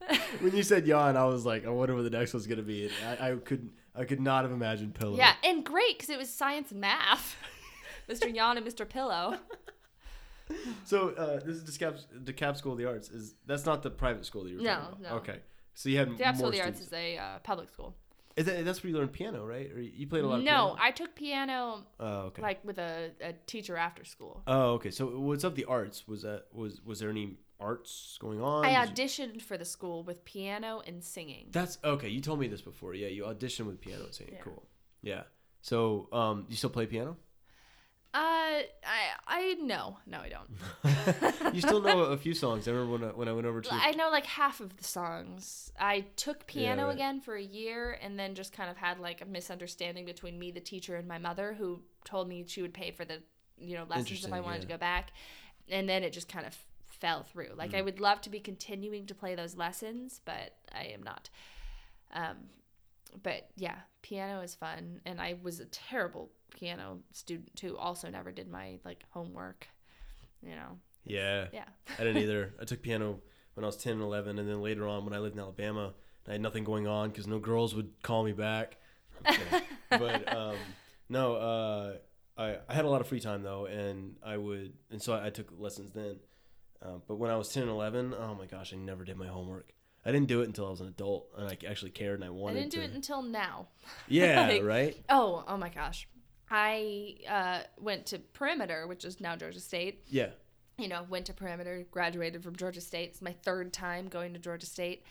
*laughs* when you said yawn, I was like, I wonder what the next one's gonna be. I, I could, I could not have imagined pillow. Yeah, and great because it was science and math. *laughs* Mr. Yawn and Mr. Pillow. *laughs* So uh, this is DeKalb, DeKalb School of the Arts. Is that's not the private school that you were No, no. Okay. So you had DeKalb School of the Arts is a uh, public school. Is that, that's where you learned piano, right? Or you played a lot of No? I took piano Oh, okay. like with a, a teacher after school. oh, okay. So what's up the arts? Was that was was there any arts going on? I auditioned for the school with piano and singing. That's okay. You told me this before. Yeah, you auditioned with piano and singing. Yeah. Cool. Yeah. So, um, you still play piano? Uh, I I no no I don't. *laughs* you still know a few songs. I remember when I, when I went over to. I know like half of the songs. I took piano right. again for a year and then just kind of had like a misunderstanding between me, the teacher, and my mother, who told me she would pay for the you know lessons if I wanted yeah. to go back, and then it just kind of fell through. Like I would love to be continuing to play those lessons, but I am not. Um, but yeah, piano is fun, and I was a terrible piano student too. Also, never did my like homework. You know, yeah. yeah. I didn't either. *laughs* I took piano when I was 10 and 11, and then later on when I lived in Alabama, I had nothing going on because no girls would call me back. *laughs* But um, no, uh, I, I had a lot of free time though, and I would, and so I, I took lessons then. Um, but when I was 10 and 11, oh my gosh, I never did my homework. I didn't do it until I was an adult, and I actually cared, and I wanted to. I didn't do to. it until now. *laughs* yeah, Like, right. Oh, oh my gosh. I uh, went to Perimeter, which is now Georgia State. Yeah. You know, went to Perimeter, graduated from Georgia State. It's my third time going to Georgia State.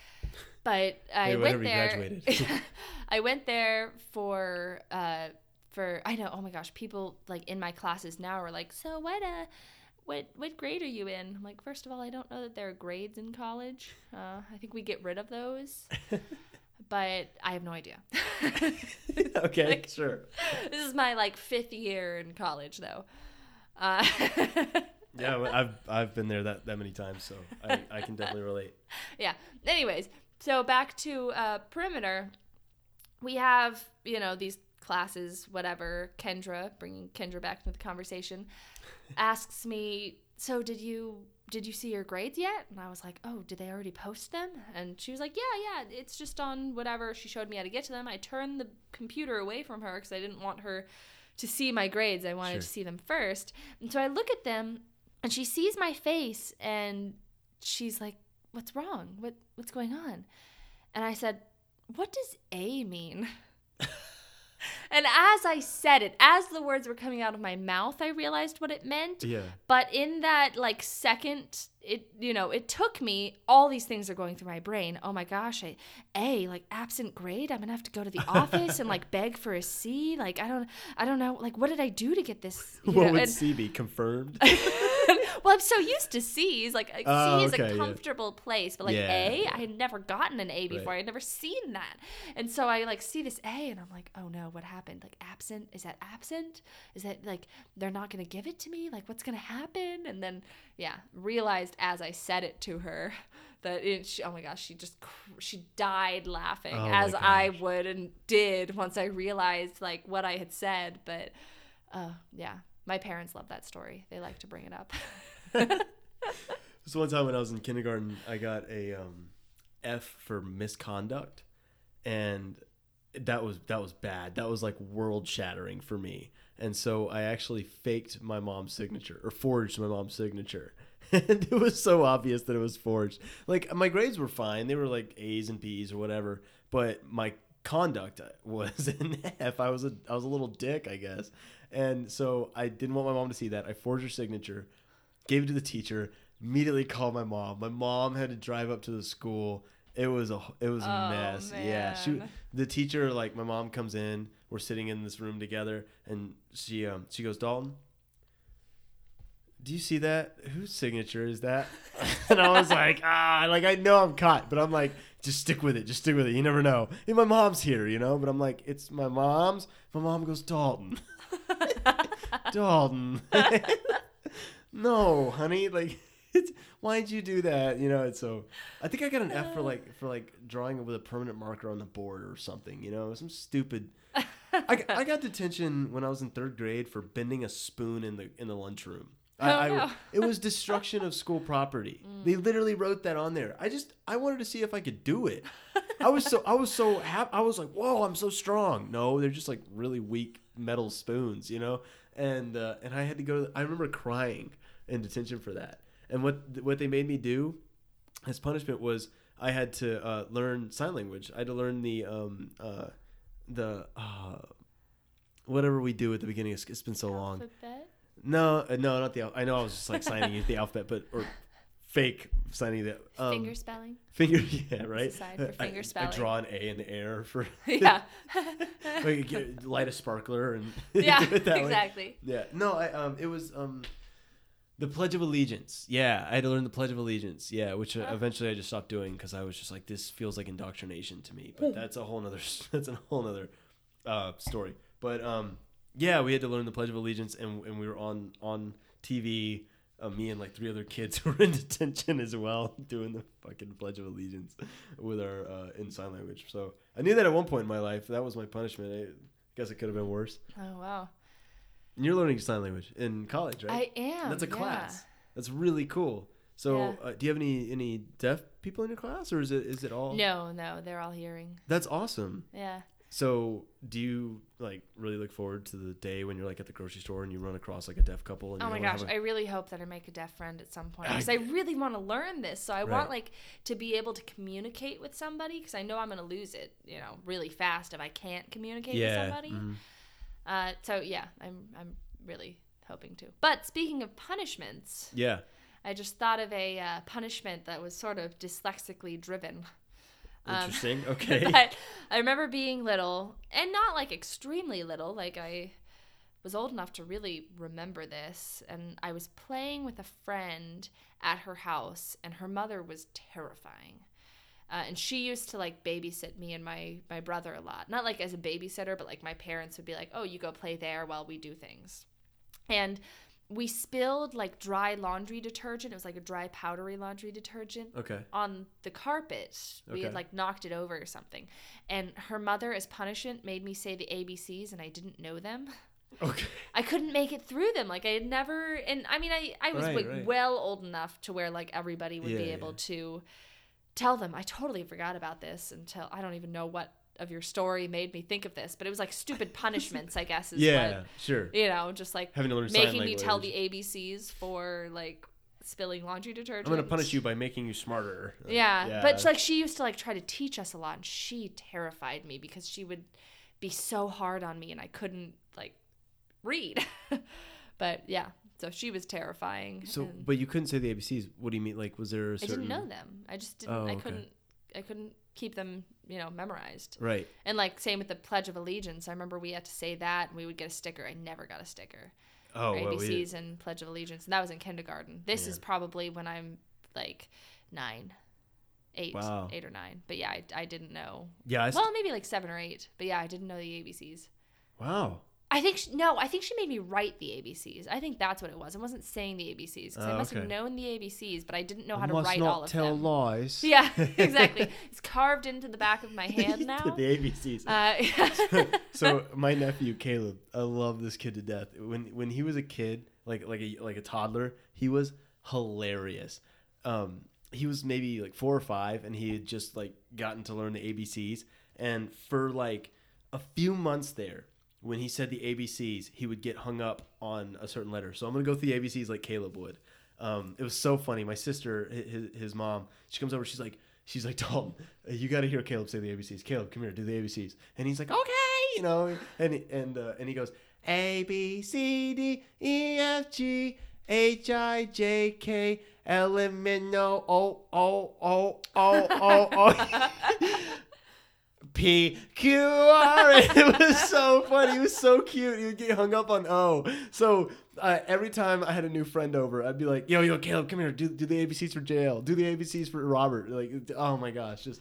But *laughs* I Hey, went there. graduated. *laughs* I went there for uh, for I know. Oh my gosh, people like in my classes now are like, so what uh. What what grade are you in? I'm like, first of all, I don't know that there are grades in college. Uh, I think we get rid of those, *laughs* but I have no idea. *laughs* okay, Like- sure. this is my like fifth year in college though uh, *laughs* Yeah, well, I've I've been there that, that many times, so I, I can definitely relate. yeah anyways so back to uh, perimeter we have you know these classes whatever kendra bringing kendra back into the conversation asks me so did you did you see your grades yet and i was like oh did they already post them and she was like yeah yeah it's just on whatever she showed me how to get to them i turned the computer away from her because i didn't want her to see my grades. I wanted Sure. to see them first. And so I look at them and she sees my face and she's like, "What's wrong? What what's going on?" And I said, "What does A mean?" *laughs* and as I said it, as the words were coming out of my mouth, I realized what it meant. Yeah. But in that like second, it you know, it took me all these things are going through my brain. Oh my gosh, I, A, like absent grade, I'm gonna have to go to the *laughs* office and like beg for a C. Like I don't I don't know, like what did I do to get this? *laughs* you What know, would and- C be confirmed? *laughs* well, I'm so used to C's. Like Oh, C is okay, a yeah. comfortable place, but like Yeah, A, yeah. I had never gotten an A before. Right. I had never seen that, and so I like see this A, and I'm like, oh no, what happened? Like absent? Is that absent? Is that like they're not gonna give it to me? Like what's gonna happen? And then yeah, realized as I said it to her *laughs* that it. She, oh my gosh, she just she died laughing Oh as I would and did once I realized like what I had said, but. Uh, yeah, my parents love that story. They like to bring it up. *laughs* So one time when I was in kindergarten, I got a um, F for misconduct, and that was that was bad. That was like world shattering for me. And so I actually faked my mom's signature or forged my mom's signature. *laughs* And it was so obvious that it was forged. Like my grades were fine; they were like A's and B's or whatever. But my conduct *laughs* was an F. I was a I was a little dick, I guess. And so I didn't want my mom to see that. I forged her signature gave it to the teacher immediately called my mom. My mom had to drive up to the school. It was a it was a Oh, mess. Yeah she the teacher like my mom comes in. We're sitting in this room together and she um she goes dalton do you see that? Whose signature is that? *laughs* And i was like *laughs* ah like i know i'm caught but i'm like just stick with it just stick with it. You never know. And my mom's here you know? But i'm like it's my mom's. My mom goes dalton dalton *laughs* no, honey, like *laughs* it's why'd you do that? You know, it's so I think I got an F for like for like drawing with a permanent marker on the board or something, you know, some stupid I, I got detention when I was in third grade for bending a spoon in the in the lunchroom. I, Oh, I- no. it was destruction of school property. *laughs* Mm. They literally wrote that on there. I just I wanted to see if I could do it. I was so I was so happy. I was like, whoa, I'm so strong. No, they're just like really weak metal spoons, you know. And uh, and I had to go. I remember crying in detention for that. And what what they made me do as punishment was I had to uh, learn sign language. I had to learn the um uh the uh whatever we do at the beginning. It's, it's been so long. No, uh, no, not the. I know I was just like signing the alphabet, but or fake signing the um, Finger spelling? Finger, *laughs* yeah, right. sign for I- finger I, spelling. draw an A in the air for *laughs* *laughs* yeah. like, get, light a sparkler and yeah, that way. exactly. Yeah, no, I um, it was um, the Pledge of Allegiance. Yeah, I had to learn the Pledge of Allegiance. Yeah, which uh, eventually I just stopped doing because I was just like, this feels like indoctrination to me. But that's a whole nother. That's a whole nother uh, story. But um, yeah, we had to learn the Pledge of Allegiance, and and we were on on TV. Uh, me and like three other kids *laughs* who were in detention as well, doing the fucking Pledge of Allegiance with our uh, in sign language. So I knew that at one point in my life. That was my punishment. I guess it could have been worse. Oh, wow. And you're learning sign language in college, right? I am. That's a yeah. class. That's really cool. So, Yeah. uh, do you have any any deaf people in your class, or is it is it all? No, no, they're all hearing. That's awesome. Yeah. So, do you like really look forward to the day when you're like at the grocery store and you run across like a deaf couple? And Oh my gosh, a- I really hope that I make a deaf friend at some point because I really want to learn this. So I Right. want like to be able to communicate with somebody because I know I'm going to lose it, you know, really fast if I can't communicate yeah. with somebody. mhm. Uh, so yeah, I'm I'm really hoping to. But speaking of punishments, Yeah. I just thought of a uh, punishment that was sort of dyslexically driven. Um, Interesting. *laughs* okay. but I remember being little, and not like extremely little. Like I was old enough to really remember this, and I was playing with a friend at her house, and her mother was terrifying. Uh, and she used to like babysit me and my my brother a lot. Not like as a babysitter, but like my parents would be like, "Oh, you go play there while we do things." And we spilled like dry laundry detergent. It was like a dry powdery laundry detergent okay. on the carpet. We had like knocked it over or something. And her mother, as punishment, made me say the ABCs and I didn't know them. *laughs* Okay. I couldn't make it through them. Like I had never, and I mean, I, I was Right, like right. well old enough to where like everybody would Yeah, be yeah. able to tell them. I totally forgot about this until I don't even know what of your story made me think of this, but it was like stupid *laughs* punishments, I guess. Is Yeah, what, sure. you know, just like Having to learn making me tell the. ABCs for like spilling laundry detergent. I'm gonna punish you by making you smarter. Like, Yeah, but like she used to like try to teach us a lot, and she terrified me because she would be so hard on me, and I couldn't like read. *laughs* but yeah, so she was terrifying. so, and but you couldn't say the ABCs. What do you mean? Like, was there a I certain? didn't know them. I just didn't. Oh, I couldn't. I couldn't keep them, you know, memorized. Right. And like same with the Pledge of Allegiance. I remember we had to say that, and we would get a sticker. I never got a sticker. Oh, well, we ABCs and Pledge of Allegiance, and that was in kindergarten. This Yeah. is probably when I'm like nine, eight, Wow. eight or nine. But yeah, I, I didn't know. yeah. I st- Well, maybe like seven or eight. But yeah, I didn't know the ABCs. wow. I think she, no, I think she made me write the ABCs. I think that's what it was. I wasn't saying the ABCs because I Oh, must okay. have known the ABCs, but I didn't know how I to write all of them. Must not tell lies. *laughs* Yeah, *laughs* exactly. it's carved into the back of my *laughs* hand now. the. ABCs. Uh, so my nephew Caleb, I love this kid to death. When when he was a kid, like like a like a toddler, he was hilarious. Um, he was maybe like four or five, and he had just like gotten to learn the ABCs. And for like a few months there, when he said the ABCs, he would get hung up on a certain letter. So I'm gonna go through the ABCs like Caleb would. Um, it was so funny. My sister, his, his mom, she comes over. She's like, she's like, Dalton, you got to hear Caleb say the ABCs. Caleb, come here, do the ABCs. And he's like, okay, you know. And and uh, and he goes, A B C D E F G H I J K L M N O O O O O O O. *laughs* P Q R. *laughs* It was so funny. He was so cute. He would get hung up on O. So uh, every time I had a new friend over, I'd be like, "Yo, yo, Caleb, come here. Do, do the ABCs for JL. Do the ABCs for Robert." Like, oh my gosh, just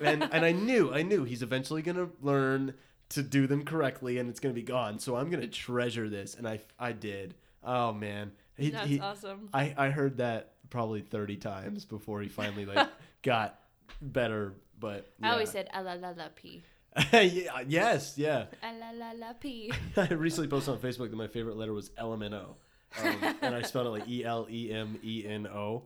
and and I knew, I knew he's eventually gonna learn to do them correctly, and it's gonna be gone. So I'm gonna treasure this, and I I did. Oh man, he, That's he- awesome. I I heard that probably 30 times before he finally like *laughs* got better. But I always said a la la la p. *laughs* yeah, yes, yeah. *laughs* A la la la p. *laughs* I recently posted on Facebook that my favorite letter was LMNO. Um, and I spelled it like E L E M E N O.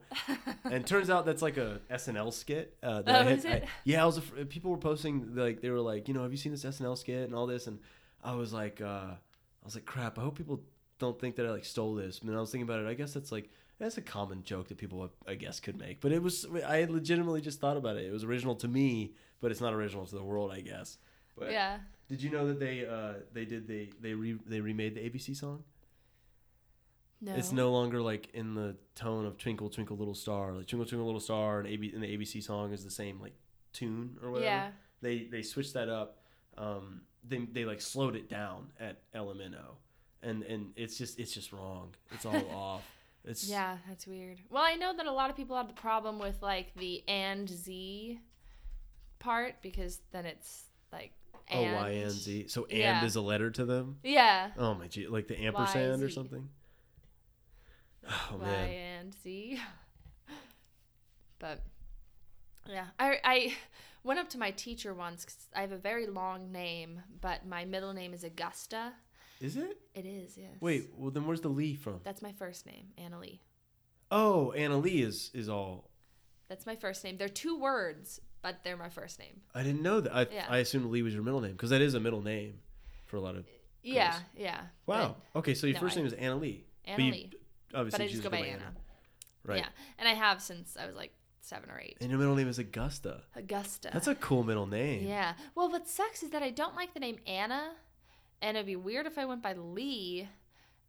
And turns out that's like a SNL skit. Uh, that Oh, I had- is it? I- yeah, I was. af- People were posting like they were like, you know, have you seen this SNL skit and all this? And I was like, uh, I was like, crap. I hope people don't think that I like stole this. And then I was thinking about it. I guess that's like that's a common joke that people I guess could make. But it was I legitimately just thought about it. It was original to me, but it's not original to the world, I guess. But Yeah. did you know that they uh they did they they re they remade the ABC song? No. It's no longer like in the tone of Twinkle Twinkle Little Star. Like Twinkle Twinkle Little Star and AB and the ABC song is the same like tune or whatever. Yeah. They they switched that up. Um they they like slowed it down at LMNO. And and it's just it's just wrong. It's all *laughs* off. It's Yeah, that's weird. Well, I know that a lot of people have the problem with like the and Z part because then it's like Oh y and. z. So and Yeah. is a letter to them. Yeah. Oh my gee, like the ampersand or something. Oh Y man. and Z. *laughs* But yeah, I I went up to my teacher once 'cause I have a very long name, but my middle name is Augusta. Is it? It is, yes. Wait, well then where's the Leigh from? That's my first name, Anna Leigh. Oh, Anna Leigh is is all. That's my first name. They're two words, but they're my first name. I didn't know that. I Yeah. I assumed Leigh was your middle name because that is a middle name for a lot of. Yeah, Girls. yeah. Wow. okay, so your no, first I- name is Anna Leigh. Anna But you- Leigh. Obviously, But I just go by Anna. Right. Yeah, and I have since I was like seven or eight. And your middle name is Augusta. Augusta. That's a cool middle name. Yeah. Well, what sucks is that I don't like the name Anna, and it'd be weird if I went by Leigh.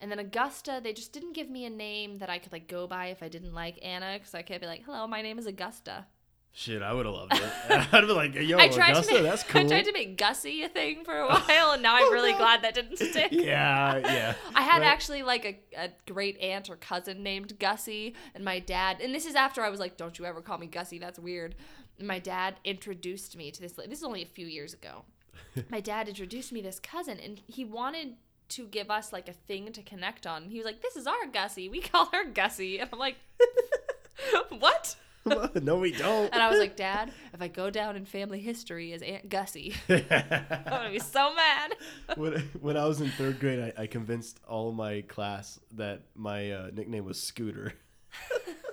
And then Augusta, they just didn't give me a name that I could like go by if I didn't like Anna, because I can't be like, "Hello, my name is Augusta." Shit, I would have loved it. *laughs* I'd be like, yo, I tried Augusta, to make that's cool. I tried to make Gussie a thing for a while, and now I'm really *laughs* glad that didn't *laughs* stick. yeah, yeah. I had Right. actually like a, a great aunt or cousin named Gussie, and my dad. And this is after I was like, "Don't you ever call me Gussie? That's weird." And my dad introduced me to this. This is only a few years ago. *laughs* my dad introduced me to this cousin, and he wanted to give us like a thing to connect on. He was like, "This is our Gussie. We call her Gussie," and I'm like, *laughs* "What?" *laughs* no, we don't. And I was like, "Dad, if I go down in family history as Aunt Gussie, I'm gonna be so mad." when, when I was in third grade, I, I convinced all my class that my uh, nickname was Scooter.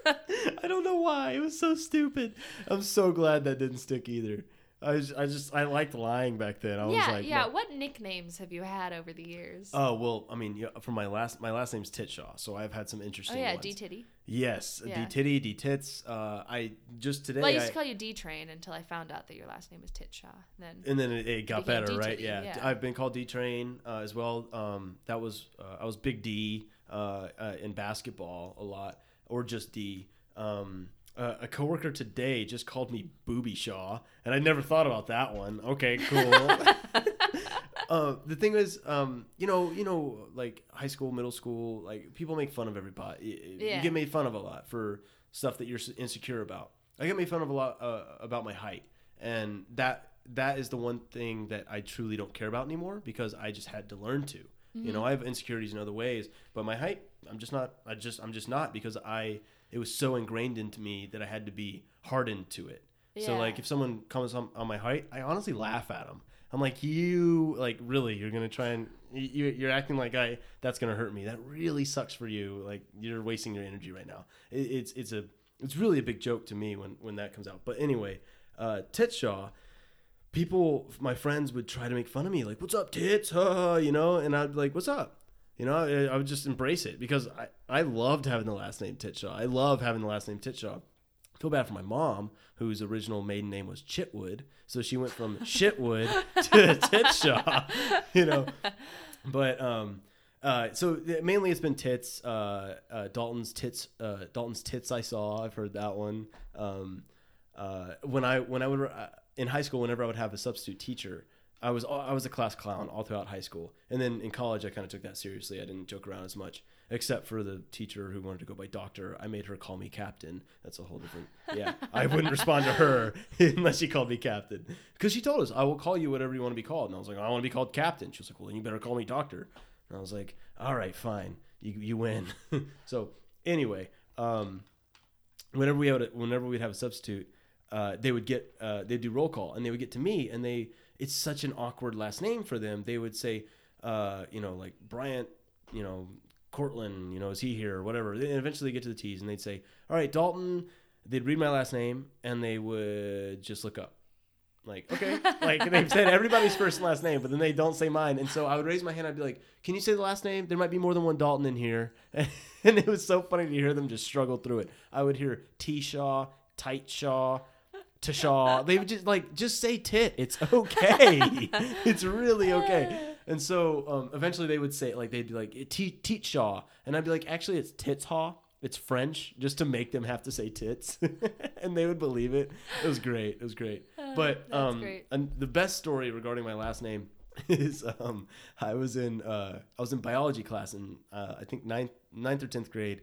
I don't know why. It was so stupid. I'm so glad that didn't stick either. I was, I just I liked lying back then. I was yeah, like, yeah. "Well, What nicknames have you had over the years? Oh well, I mean, yeah, for my last my last name's Titshaw, so I've had some interesting. oh yeah. D Titty. Yes, Yeah. D Titty, D Tits. Uh, I just today. Well, I used I- to call you D Train until I found out that your last name was Titshaw. Then and then it, it got better, right? D-Titty, Yeah. yeah. I've been called D Train uh, as well. Um, that was uh, I was Big D uh, uh, in basketball a lot, or just D. Um, uh, a coworker today just called me Booby Shaw, and I never thought about that one. Okay, cool. *laughs* uh, the thing is, um, you know, you know, like high school, middle school, like people make fun of everybody. You- You get made fun of a lot for stuff that you're insecure about. I get made fun of a lot uh, about my height, and that that is the one thing that I truly don't care about anymore because I just had to learn to. You know, I have insecurities in other ways, but my height, I'm just not. I just I'm just not because I it was so ingrained into me that I had to be hardened to it. So like if someone comes on, on my height, I honestly laugh at them. I'm like, you like really, you're gonna try and you, you're acting like I that's gonna hurt me. That really sucks for you. Like you're wasting your energy right now. It, it's it's a it's really a big joke to me when when that comes out. But anyway, uh, Titshaw, people, my friends would try to make fun of me, like, "What's up, tits?" Huh, you know, and I'd be like, "What's up?" You know, I, I would just embrace it because I I loved having the last name Titshaw. I love having the last name Titshaw. I feel bad for my mom, whose original maiden name was Chitwood, so she went from *laughs* Shitwood to Titshaw. *laughs* You know, but um. Uh, so mainly it's been tits. Uh, uh, Dalton's tits. Uh, Dalton's tits. I saw. I've heard that one. Um, uh, when I when I would uh, in high school, whenever I would have a substitute teacher, I was I was a class clown all throughout high school, and then in college I kind of took that seriously. I didn't joke around as much, except for the teacher who wanted to go by doctor. I made her call me captain. That's a whole different. Yeah, *laughs* I wouldn't respond to her *laughs* unless she called me captain, because she told us I will call you whatever you want to be called, and I was like I want to be called captain. She was like, well then you better call me doctor. And I was like, all right, fine, you you win. *laughs* so anyway, um, whenever we had a, whenever we'd have a substitute, uh, they would get uh, they'd do roll call and they would get to me and they it's such an awkward last name for them. They would say, uh, you know, like Bryant, you know, Cortland, you know, is he here or whatever. Then eventually they get to the T's and they'd say, all right, Dalton. They'd read my last name and they would just look up. Like, okay. *laughs* like they've said everybody's first and last name, but then they don't say mine. And so I would raise my hand. I'd be like, can you say the last name? There might be more than one Dalton in here. *laughs* And it was so funny to hear them just struggle through it. I would hear T Shaw, Tight Shaw, Tashaw. They would just like, just say tit. It's okay. *laughs* it's really okay. *laughs* And so um, eventually they would say like, they'd be like, T- Teat Shaw. And I'd be like, actually, it's Tits Haw. It's French, just to make them have to say tits, *laughs* and they would believe it. It was great. It was great. *sighs* But that's um, great. and the best story regarding my last name is um, I was in uh, I was in biology class in uh, I think ninth ninth or tenth grade,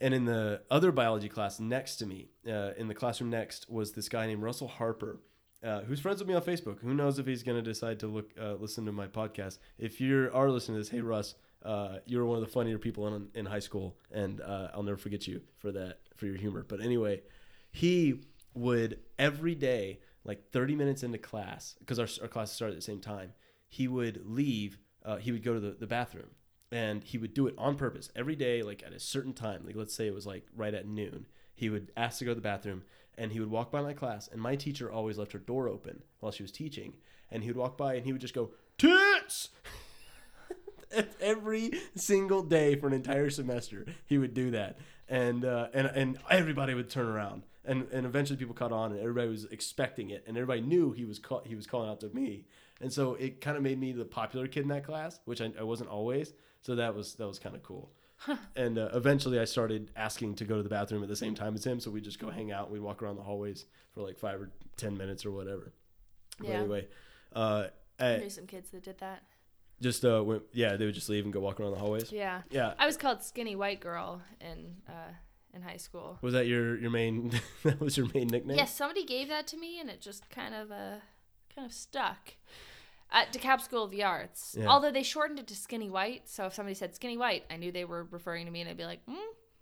and in the other biology class next to me, uh, in the classroom next, was this guy named Russell Harper, uh, who's friends with me on Facebook. Who knows if he's going to decide to look uh, listen to my podcast? If you are listening to this, hey Russ, uh, you were one of the funnier people in, in high school, and uh, I'll never forget you for that for your humor. But anyway, he would every day, like 30 minutes into class, because our, our classes started at the same time, he would leave. Uh, he would go to the, the bathroom and he would do it on purpose every day, like at a certain time. Like let's say it was like right at noon. He would ask to go to the bathroom and he would walk by my class. And my teacher always left her door open while she was teaching. And he would walk by and he would just go, Tits! *laughs* every single day for an entire semester he would do that and uh, and and everybody would turn around and and eventually people caught on and everybody was expecting it and everybody knew he was he was calling out to me and so it kind of made me the popular kid in that class which I, I wasn't always so that was that was kind of cool and uh, eventually I started asking to go to the bathroom at the same time as him so we'd just go hang out we'd walk around the hallways for like five or ten minutes or whatever but Yeah. anyway uh, I knew some kids that did that. just uh went, yeah they would just leave and go walk around the hallways Yeah. yeah I was called skinny white girl in uh, in high school. Was that your your main? *laughs* that was your main nickname. Yes, somebody gave that to me, and it just kind of uh, kind of stuck. At DeKalb School of the Arts, Yeah. although they shortened it to Skinny White, so if somebody said Skinny White, I knew they were referring to me, and I'd be like, mm,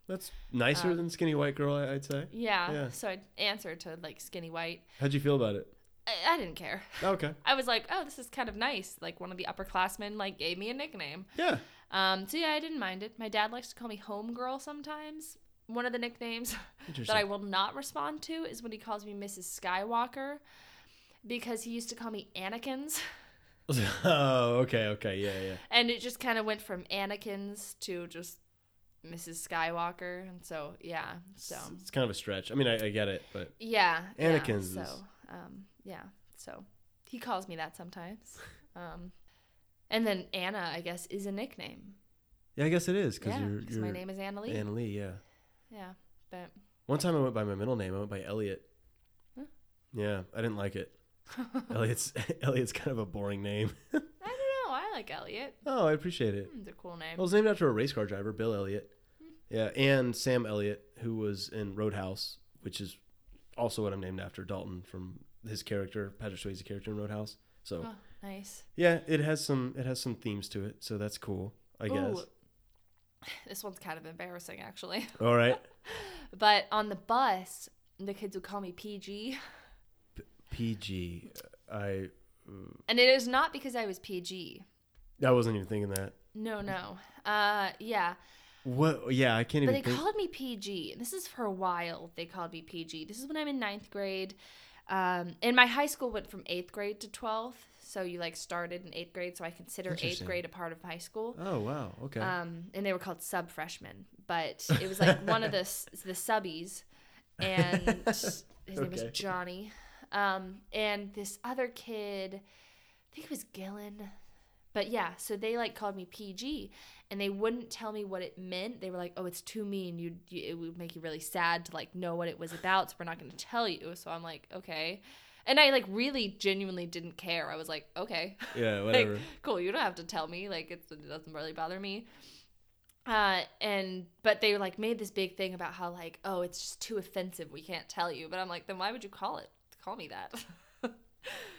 That's nicer Um, than skinny white girl. I'd say. yeah. Yeah. So I'd answer to like Skinny White. How'd you feel about it? I, I didn't care. Okay. *laughs* I was like, oh, this is kind of nice. Like one of the upperclassmen like gave me a nickname. Yeah. Um, so yeah, I didn't mind it. My dad likes to call me Homegirl sometimes. One of the nicknames *laughs* that I will not respond to is when he calls me Mrs. Skywalker. because he used to call me Anakin's. *laughs* *laughs* oh, okay, okay, yeah, yeah. and it just kind of went from Anakin's to just Mrs. Skywalker, and so yeah, so It's, it's kind of a stretch. I mean, I, I get it, but yeah, Anakin's Yeah, so um, yeah, so he calls me that sometimes. *laughs* Um, and then Anna, I guess, is a nickname. yeah, I guess it is because Yeah, you're, you're my name is Anna Leigh. Anna Leigh. Yeah. Yeah, but One time I went by my middle name. I went by Elliot. Huh? Yeah, I didn't like it. *laughs* Elliot's *laughs* Elliot's kind of a boring name. *laughs* I don't know. I like Elliot. oh, I appreciate it. Hmm, it's a cool name. Well, it's named after a race car driver, Bill Elliott. Yeah, and Sam Elliott, who was in Roadhouse, which is also what I'm named after, Dalton from his character, Patrick Swayze character in Roadhouse. So Oh, nice. yeah, it has some it has some themes to it, so that's cool, I guess. *sighs* This one's kind of embarrassing, actually. All right, But on the bus, the kids would call me PG, PG. I and it is not because I was PG. I wasn't even thinking that. No, no. Uh, yeah. What? Yeah, I can't But even they think. called me PG. and This is for a while. They called me PG. This is when I'm in ninth grade. Um, and my high school went from eighth grade to 12th. So you like started in eighth grade. So I consider eighth grade a part of high school. oh wow, okay. Um, and they were called sub freshmen. But it was like one of the, *laughs* the subbies. And his name was Johnny. Um, and this other kid, I think it was Gillen. But yeah, so they like called me PG, and they wouldn't tell me what it meant. They were like, "Oh, it's too mean. You, you it would make you really sad to like know what it was about. So we're not going to tell you." So I'm like, "Okay," and I like really genuinely didn't care. I was like, "Okay, *laughs* yeah, like, whatever. cool. You don't have to tell me. Like it's, it doesn't really bother me." Uh, and but they like made this big thing about how like, "Oh, it's just too offensive. We can't tell you." But I'm like, then why would you call it? Call me that. *laughs*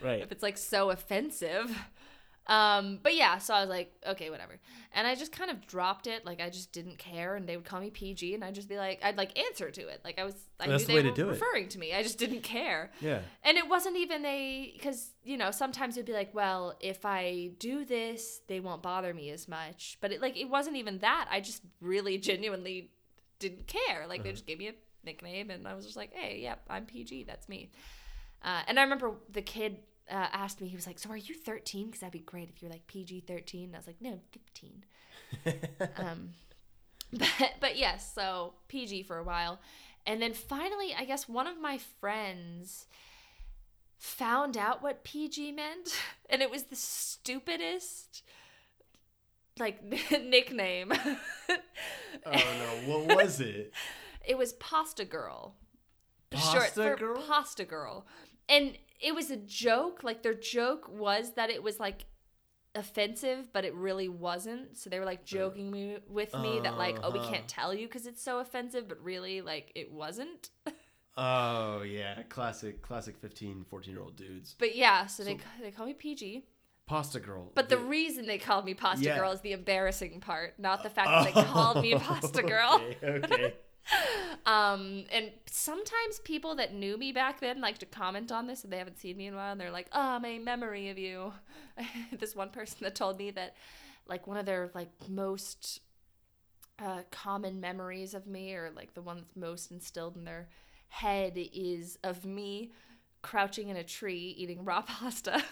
right. if it's like so offensive. Um, but yeah, so I was like, okay, whatever. And I just kind of dropped it. Like I just didn't care and they would call me PG and I'd just be like, I'd like answer to it. Like I was, I That's knew the they to were do it. referring to me. I just didn't care. Yeah. And it wasn't even a, because, you know, sometimes it'd be like, well, if I do this, they won't bother me as much. But it like, it wasn't even that. I just really *laughs* genuinely didn't care. Like they just gave me a nickname and I was just like, hey, yep, I'm PG. That's me. Uh, and I remember the kid uh, asked me, he was like, So are you 13? Because that'd be great if you're like PG 13. I was like, No, I'm 15. *laughs* um, *laughs* but, but yes, so PG for a while. And then finally, I guess one of my friends found out what PG meant. *laughs* And it was the stupidest, like, nickname. Oh no, what was it? it was Pasta Girl. Pasta for Girl? Pasta Girl. And it was a joke. Like their joke was that it was like offensive, but it really wasn't. So they were like joking me with me that like, oh, we Uh-huh. can't tell you because it's so offensive, but really like it wasn't. Oh yeah, classic, classic 15, 14 year old dudes. But yeah, so, they So- they call me PG. Pasta girl. But the reason they called me Pasta Yeah. Girl is the embarrassing part, not the fact that they *laughs* called me Pasta Girl. Okay. okay. *laughs* Um, and sometimes people that knew me back then like to comment on this and they haven't seen me in a while and they're like, oh, my memory of you. *laughs* this one person that told me that like one of their like most uh, common memories of me or like the one that's most instilled in their head is of me crouching in a tree eating raw *laughs* pasta.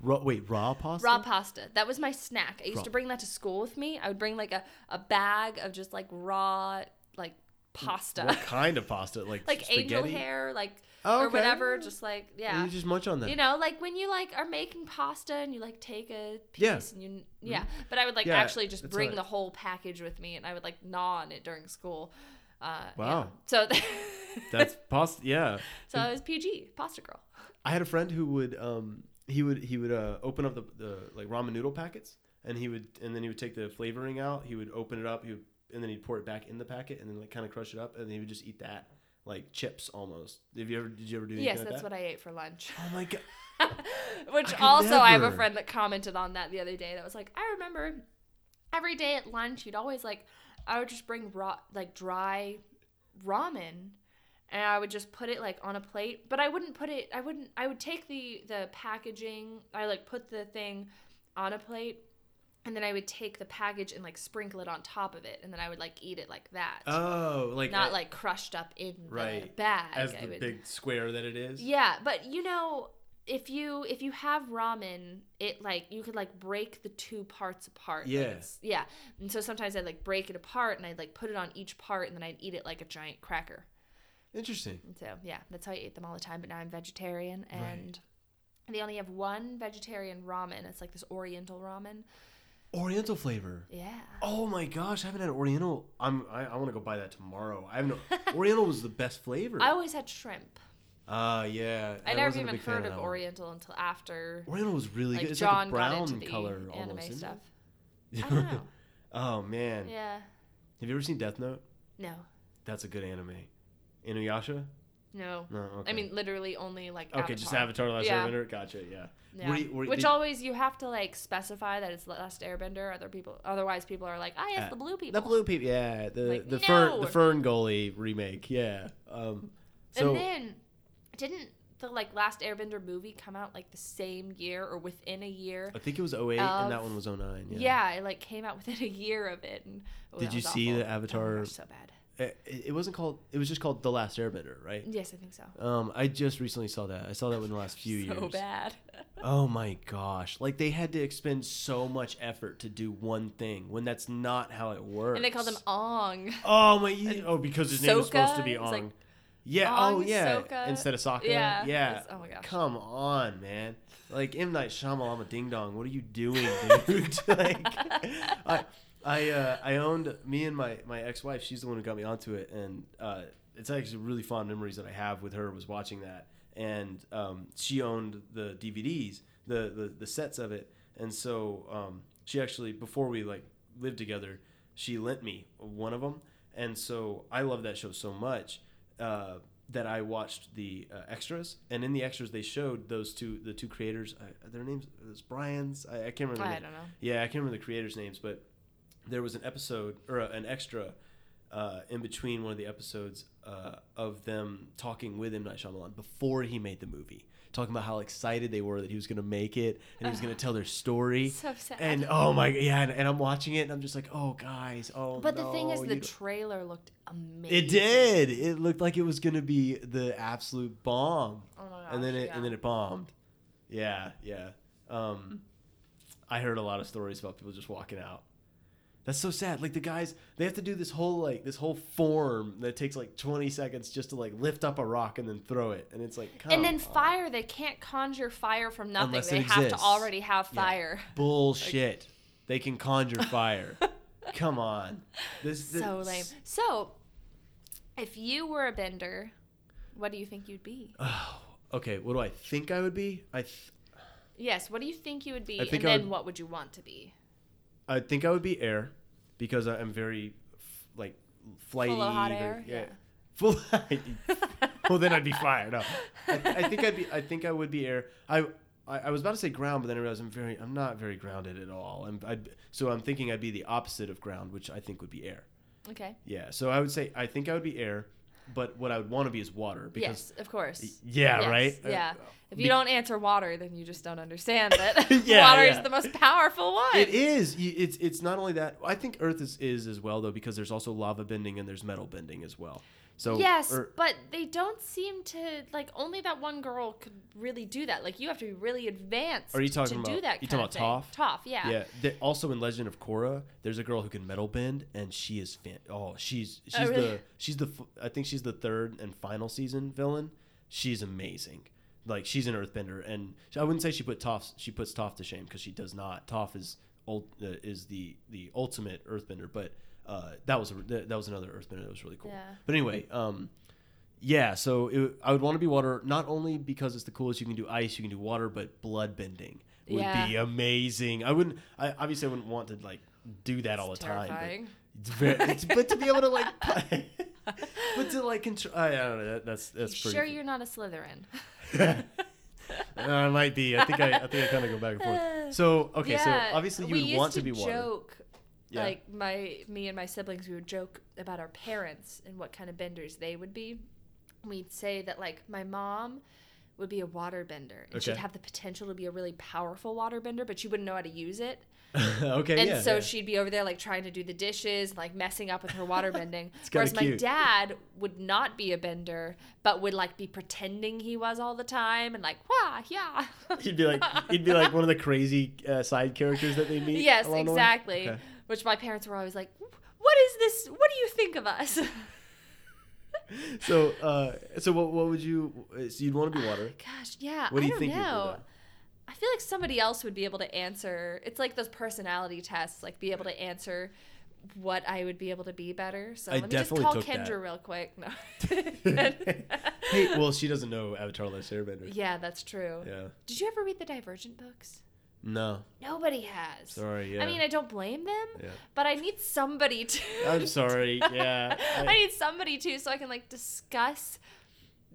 Raw, wait, raw pasta. raw pasta. That was my snack. I used Raw. to bring that to school with me. I would bring like a, a bag of just like raw like pasta. What kind of pasta? Like *laughs* like spaghetti? angel hair, like Oh, or whatever. Just like yeah, You just munch on that. you know, like when you like are making pasta and you like take a piece Yeah. Mm-hmm. and you yeah. But I would like Yeah, actually just bring the whole package with me and I would like gnaw on it during school. Uh, yeah. Wow. So *laughs* That's pasta. Yeah. so I was PG pasta girl. I had a friend who would um he would he would uh, open up the, the like ramen noodle packets and he would and then he would take the flavoring out. He would open it up. He would and then he'd pour it back in the packet and then like kind of crush it up and then he would just eat that like chips almost. Have you ever did you ever do Yes, like that's that? what I ate for lunch. Oh my god. *laughs* Which could also, I have a friend that commented on that the other day. That was like, I remember every day at lunch, you'd always like, I would just bring raw, like dry ramen, and I would just put it like on a plate. But I wouldn't put it. I wouldn't. I would take the the packaging. I like put the thing on a plate, and then I would take the package and like sprinkle it on top of it, and then I would like eat it like that. Oh, like not like crushed up in the right bag. as the would- big square that it is. Yeah, but you know, if you if you have ramen, it like you could like break the two parts apart. Yes. Yeah. it's- yeah. And so sometimes I'd like break it apart and I'd like put it on each part and then I'd eat it like a giant cracker. Interesting. And so yeah, that's how I ate them all the time. But now I'm vegetarian and they only have one vegetarian ramen. It's like this Oriental ramen. Oriental flavor. Yeah. Oh my gosh, I haven't had Oriental. I'm I, I want to go buy that tomorrow. I have no *laughs* Oriental was the best flavor. I always had shrimp. Ah, yeah. I, never even heard of one. Oriental until after Oriental was really like good. It's John like a got into brown color anime almost. stuff. *laughs* I don't know. oh man. yeah. Have you ever seen Death Note? No. That's a good anime. Inuyasha? No. No. Okay. I mean, literally only like. Okay, just Avatar: The Last Yeah. Airbender. Gotcha. Yeah. Yeah. Were you- were- Which did- always you have to like specify that it's Last Airbender. Other people, otherwise people are like, ah, it's Uh, the blue people. The blue people. Yeah. The Like, the fern the FernGully remake. Yeah. Um. So and then, didn't the like Last Airbender movie come out like the same year or within a year? I think it was 08 and that one was 09. Yeah. Yeah, it like came out *laughs* within a year of it. And, oh, Did you see awful. the Oh Avatar- gosh, so bad. It, it wasn't called. It was just called The Last Airbender, right? Yes, I think so. Um, I just recently saw that. I saw that in the last few *laughs* so years. bad. *laughs* Oh my gosh! Like they had to expend so much effort to do one thing when that's not how it works. and they called him Ong. Oh my! *laughs* Oh, because his name is supposed to be Ong. like yeah. oh yeah. Sokka. Instead of Sokka. Yeah, Yeah. oh my gosh. Come on, man. Like M Night Shyamalan, Ding Dong. What are you doing, dude? like, I, I, uh, I owned me and my my ex wife. She's the one who got me onto it, and uh, it's actually really fond memories that I have with her was watching that. And um, she owned the DVDs, the, the the sets of it, and so um, she actually before we like lived together, she lent me one of them, and so I love that show so much. Uh, that I watched the uh, extras, and in the extras they showed those two, the two creators. I, their names, it was Brian's. I, I can't remember. I don't know. Yeah, I can't remember the creators' names, but there was an episode or an extra uh, in between one of the episodes uh, of them talking with M Night Shyamalan before he made the movie, talking about how excited they were that he was going to make it and he was going to tell their story. So sad. And oh my yeah, and, and I'm watching it and I'm just like, oh guys, oh. But the thing is, the trailer looked amazing. it did. It looked like it was gonna be the absolute bomb, Oh my and then it yeah. and then it bombed. Yeah, yeah. Um, I heard a lot of stories about people just walking out. That's so sad. Like the guys, they have to do this whole like this whole form that takes like 20 seconds just to like lift up a rock and then throw it, and it's like, come and then on. fire, they can't conjure fire from nothing. Unless they have to already have Yeah. fire. *laughs* bullshit. they can conjure *laughs* fire. come on, this, this So lame. So, if you were a bender, what do you think you'd be? Oh, *sighs* okay. What do I think I would be? I th- Yes, what do you think you would be, and then would- what would you want to be? I think I would be air because I- I'm very f- like flighty. Full of hot air? Yeah. Yeah. *laughs* Full. well, then I'd be fired. No, I, I think I'd be. I think I would be air. I, I I was about to say ground, but then I realized I'm very. I'm not very grounded at all. I'm. I'd, so I'm thinking I'd be the opposite of ground, which I think would be air. Okay. Yeah. So I would say I think I would be air, but what I would want to be is water because. yes, of course. Yeah. Yes, Right. Yeah. Uh, if you be- don't answer water, then you just don't understand *laughs* that Yeah, *laughs* water yeah. is the most powerful one. It is. It's it's not only that. I think Earth is, is as well though because there's also lava bending and there's metal bending as well. So Yes, Ear- but they don't seem to like. Only that one girl could really do that. Like you have to be really advanced. Are you talking to about- do that? Are you talking about thing. Toph, yeah. yeah. th- also in Legend of Korra, there's a girl who can metal bend and she is fan. Oh, she's she's Oh, really? the she's the I think she's the third and final season villain. She's amazing. Like she's an earthbender, and I wouldn't say she put Toph she puts Toph to shame because she does not. Toph is old uh, is the the ultimate earthbender, but uh, that was a, that that was another earthbender that was really cool. Yeah. But anyway, um, yeah. So it, I would want to be water, not only because it's the coolest. You can do ice, you can do water, but blood bending would Yeah. be amazing. I wouldn't. I obviously I wouldn't want to like do that all the It's time. But, it's very, it's, but to be able to like, *laughs* *laughs* but to like control. I, don't know. That, that's that's You pretty. sure cool. you're not a Slytherin? *laughs* Uh, I might be. I think I, I think I kind of go back and forth. So okay, Yeah, so obviously you would want to be water. Yeah. like my me and my siblings, we would joke about our parents and what kind of benders they would be. We'd say that like my mom would be a water bender, and she'd have the potential to be a really powerful water bender, but she wouldn't know how to use it. *laughs* okay, and yeah. so yeah. she'd be over there like trying to do the dishes, like messing up with her water *laughs* bending. kinda Whereas my dad would not be a bender, but would like be pretending he was all the time and like, wah, yeah. He'd be like he'd be like one of the crazy uh, side characters that they *laughs* meet. yes, exactly. Okay. Which my parents were always like, what is this? What do you think of us? *laughs* So, uh, so what, what would you? So you'd want to be water. Gosh, yeah. What do I you don't think know. I feel like somebody else would be able to answer. It's like those personality tests, like be able to answer what I would be able to be better. So I let me just definitely call Kendra that. real quick. No. *laughs* Hey, well, *laughs* she doesn't know Avatar: Last Airbender. yeah, that's true. Yeah. Did you ever read the Divergent books? No. Nobody has. Sorry. Yeah. I mean, I don't blame them, Yeah. but I need somebody to. *laughs* I'm sorry. *laughs* Yeah. I need somebody to, so I can like discuss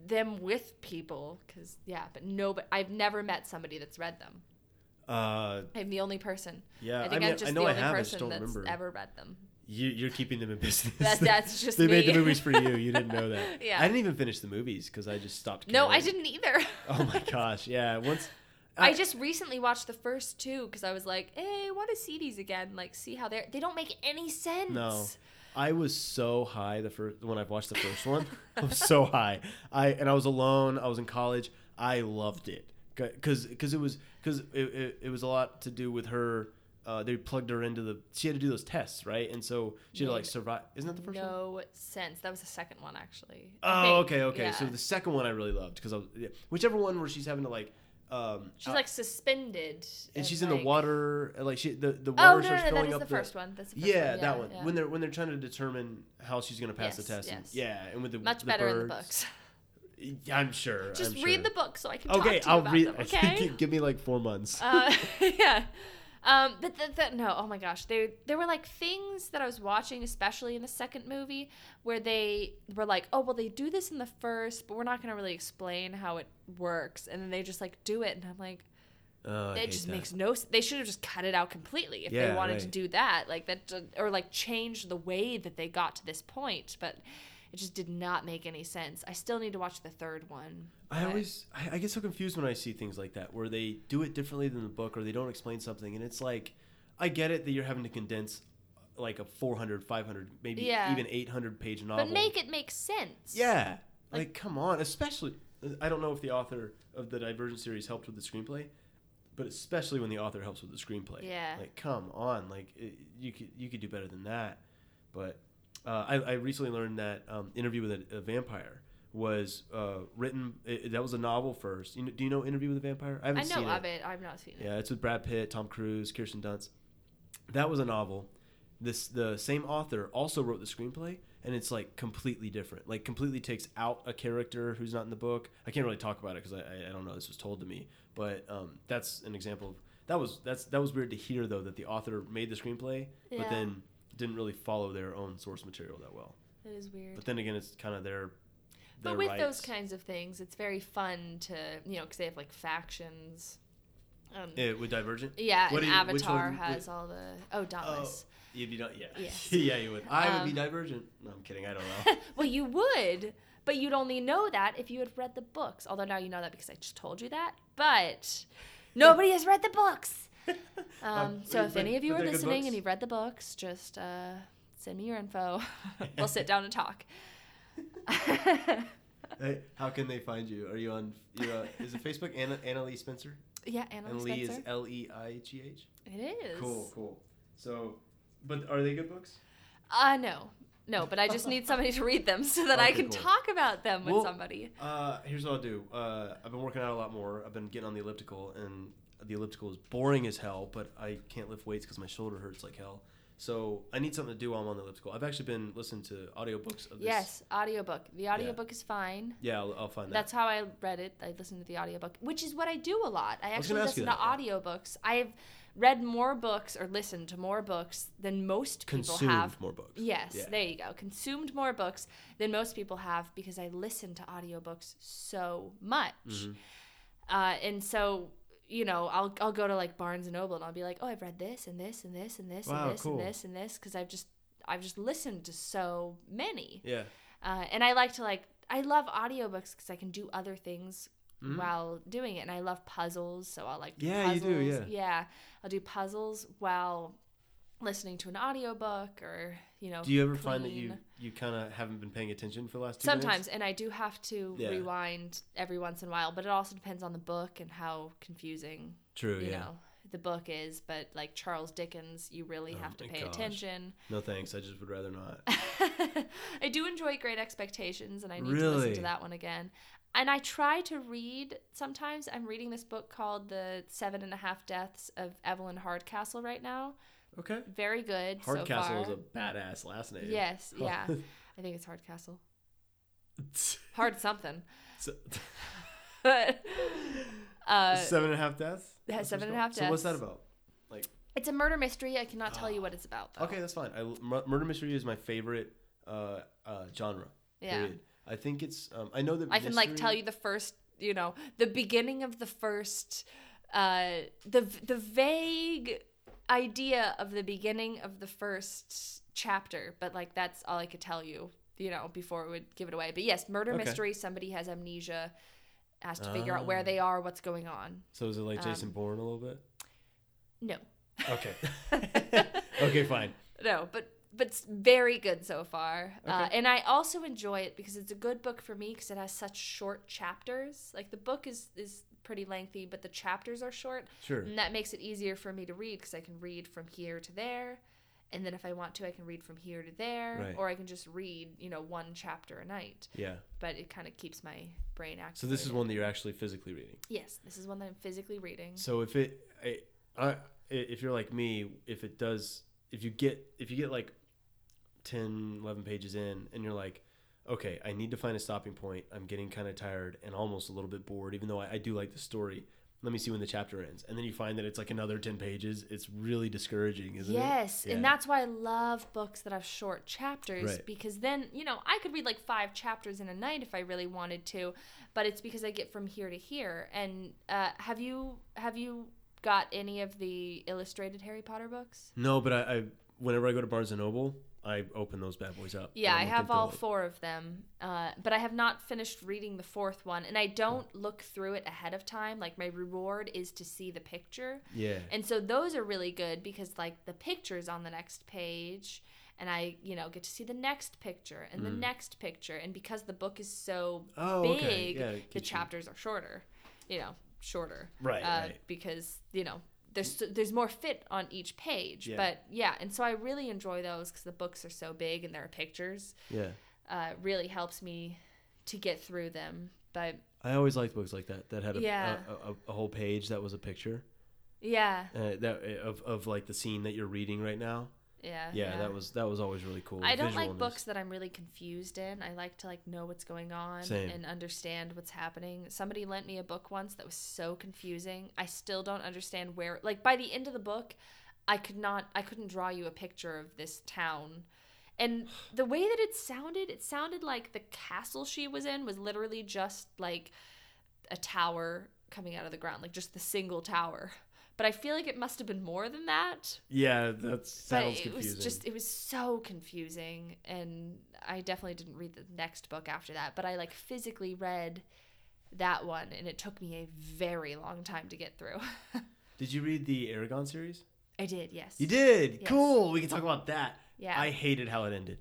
them with people. Cause yeah, but no, but I've never met somebody that's read them. Uh, I'm the only person. Yeah, I I think mean, I'm just I know the I only have, I just person that's remember. ever read them. you, you're keeping them in *laughs* business. That- that's just they made the movies for you. You didn't know that. Yeah. I didn't even finish the movies because I just stopped. No, I didn't either. Oh my gosh. Yeah. Once. I just recently watched the first two because I was like, "Hey, I want to see these again. Like, see how they're they don't make any sense." No. I was so high the first when I watched the first one. I was so *laughs* high. I and I was alone. I was in college. I loved it because because it was because it, it, it was a lot to do with her. Uh, they plugged her into the. She had to do those tests, right? And so she had to like survive. Isn't that the first one? No sense. That was the second one, actually. Oh, okay, okay. So the second one I really loved because I was yeah, whichever one where she's having to like. Um, she's like suspended, and she's in the water, like she the the Oh water no, no, starts no, that filling up the first one. That's the first Yeah, one. that one. yeah. When they're when they're trying to determine how she's gonna pass the Yes, test. and- yes. yeah, and with the much the better in the books. Yeah, I'm sure. Just I'm read sure. the book so I can Okay, I'll read. them. *laughs* Okay. Give me like four months. uh, *laughs* yeah. Um, but the, the, no, oh my gosh, there there were like things that I was watching, especially in the second movie, where they were like, oh well, they do this in the first, but we're not gonna really explain how it works, and then they just like do it, and I'm like, Oh, it just that. makes no. They should have just cut it out completely if they Yeah, wanted to do that, like that, or like change the way that they got to this point, but. It just did not make any sense. I still need to watch the third one. I always I, I get so confused when I see things like that where they do it differently than the book or they don't explain something and it's like I get it that you're having to condense like a 400 500 maybe Yeah. even 800 page novel. but make it make sense. Yeah. Like, come on, especially I don't know if the author of the Divergent series helped with the screenplay, but especially when the author helps with the screenplay. Yeah. Like, come on, like it, you could you could do better than that. But uh, I, I recently learned that um, Interview with a, a Vampire was uh, written. It, that was a novel first. You know, do you know Interview with a Vampire? I haven't I know seen of it. I've not seen it. yeah, it's with Brad Pitt, Tom Cruise, Kirsten Dunst. That was a novel. This the same author also wrote the screenplay, and it's like completely different. Like completely takes out a character who's not in the book. I can't really talk about it because I, I I don't know. This was told to me, but um, that's an example of that was that's that was weird to hear though that the author made the screenplay, but then didn't really follow their own source material that well. It is weird. But then again, it's kind of their. But with rights. those kinds of things, it's very fun to you know because they have like factions. Um, Yeah, with Divergent. yeah, What and you- Avatar has all the oh Dauntless. You'd be done. Yeah. Yes. *laughs* yeah, you would. I would be Um, Divergent. No, I'm kidding. I don't know. *laughs* well, you would, but you'd only know that if you had read the books. Although now you know that because I just told you that. But nobody has read the books. *laughs* Um, so if any of you are listening and you've read the books, just uh, send me your info. we'll sit down and talk. *laughs* Hey, how can they find you? Are you on? You uh, is it Facebook? Anna Anna Leigh Spencer. yeah, Anna and Leigh Spencer. is L E I G H. it is. Cool, cool. So, but are they good books? Uh no. No, but I just need somebody to read them so that I can cool. talk about them with Well, somebody. Uh, here's what I'll do. Uh, I've been working out a lot more. I've been getting on the elliptical, and the elliptical is boring as hell. But I can't lift weights because my shoulder hurts like hell. So I need something to do while I'm on the elliptical. I've actually been listening to audiobooks of this. Yes, audiobook. The audiobook is fine. Yeah, I'll, I'll find that. That's how I read it. I listened to the audiobook, which is what I do a lot. I actually ask listen to audiobooks. I've read more books or listened to more books than most people Consumed have. more books. Yes, Yeah. there you go. Consumed more books than most people have because I listen to audiobooks so much. Mm-hmm. Uh, and so, you know, I'll I'll go to like Barnes and Noble and I'll be like, "Oh, I've read this and this and this and this Wow, and this cool. and this and this because I've just I've just listened to so many." Yeah. Uh, and I like to like I love audiobooks because I can do other things while doing it. And I love puzzles, so I'll like Yeah, you do, yeah. Yeah, I'll do puzzles while listening to an audiobook or you know. Do you ever find that you you kind of haven't been paying attention for the last two Sometimes, minutes? and I do have to Yeah. rewind every once in a while, but it also depends on the book and how confusing True. you yeah. know the book is. But like Charles Dickens, you really oh have to Oh pay gosh. attention. No thanks. I just would rather not. *laughs* I do enjoy Great Expectations, and I need to listen to that one again. And I try to read. Sometimes I'm reading this book called "The Seven and a Half Deaths of Evelyn Hardcastle" right now. Okay. Very good so Hardcastle far. is a badass last name. yes, *laughs* yeah. I think it's Hardcastle. So- *laughs* Hard something. *laughs* uh, seven and a half deaths. it has That's what seven and a half called? So what's that about? Like, it's a murder mystery. I cannot tell you what it's about though. okay, that's fine. I, murder mystery is my favorite uh, uh, genre. Yeah. Period. I think it's. Um, I know that I can like tell you the first, you know, the beginning of the first, uh, the the vague idea of the beginning of the first chapter, but like that's all I could tell you, you know, before it would give it away. But yes, murder Okay. mystery. Somebody has amnesia, has to figure out Ah. where they are, what's going on. So is it like Jason um, Bourne a little bit? No, Okay. *laughs* okay, fine. no, but but it's very good so far. Uh, and I also enjoy it because it's a good book for me because it has such short chapters. Like the book is is pretty lengthy, but the chapters are short. Sure. And that makes it easier for me to read because I can read from here to there. And then if I want to, I can read from here to there. Right. Or I can just read, you know, one chapter a night. Yeah. But it kind of keeps my brain active. So this is one that you're actually physically reading. Yes, this is one that I'm physically reading. So if it, I, I, if you're like me, if it does, if you get, if you get like 10, 11 pages in and you're like, okay, I need to find a stopping point. I'm getting kind of tired and almost a little bit bored, even though I, I do like the story. Let me see when the chapter ends. And then you find that it's like another 10 pages. It's really discouraging, isn't it? yes, it? and that's why I love books that have short chapters Right. because then, you know, I could read like five chapters in a night if I really wanted to, but it's because I get from here to here. And uh, have you have you got any of the illustrated Harry Potter books? No, but I, I, whenever I go to Barnes and Noble, I open those bad boys up. Yeah, I have all four of them, uh, but I have not finished reading the fourth one, and I don't look through it ahead of time. Like my reward is to see the picture, Yeah. and so those are really good because like the picture's on the next page, and I you know get to see the next picture and the next picture, and because the book is so Mm. Oh, big, okay. Yeah, the keeps you- chapters are shorter, you know, shorter, Right, uh, right. because you know. There's, there's more fit on each page, Yeah. but yeah, and so I really enjoy those because the books are so big and there are pictures Yeah. uh, really helps me to get through them. But I always liked books like that that had a, Yeah. a, a, a whole page that was a picture yeah, uh, that of, of like the scene that you're reading right now. Yeah, Yeah, that was that was always really cool. I don't like books that I'm really confused in. I like to like know what's going on Same. and understand what's happening. Somebody lent me a book once that was so confusing. I still don't understand where. Like by the end of the book, I could not. I couldn't draw you a picture of this town. And *sighs* the way that it sounded, it sounded like the castle she was in was literally just like a tower coming out of the ground, like just the single tower. But I feel like it must have been more than that. Yeah, that But sounds it confusing. was just it was so confusing and I definitely didn't read the next book after that, but I like physically read that one and it took me a very long time to get through. *laughs* Did you read the Eragon series? I did, yes. You did. Yes. Cool. We can talk about that. Yeah. I hated how it ended.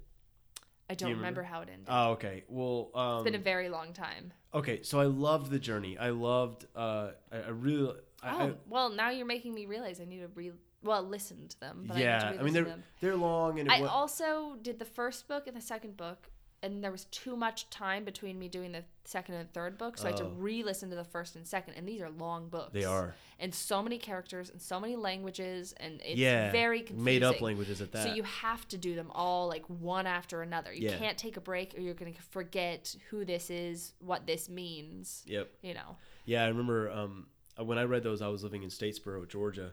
I don't you remember? remember? how it ended. Oh, okay. Well, um, it's been a very long time. okay. So I loved the journey. I loved. Uh, I, I really. I, Oh, well, now you're making me realize I need to re well, listen to them, but yeah. I need to I mean, they're they're long and I also did the first book and the second book, and there was too much time between me doing the second and third book, so I had to Oh. re-listen to the first and second. And these are long books. They are. and so many characters and so many languages, and it's yeah. very confusing. Made up languages at that. So you have to do them all like one after another. You Yeah. can't take a break, or you're gonna forget who this is, what this means. Yep. You know. Yeah, I remember um, when I read those, I was living in Statesboro, Georgia,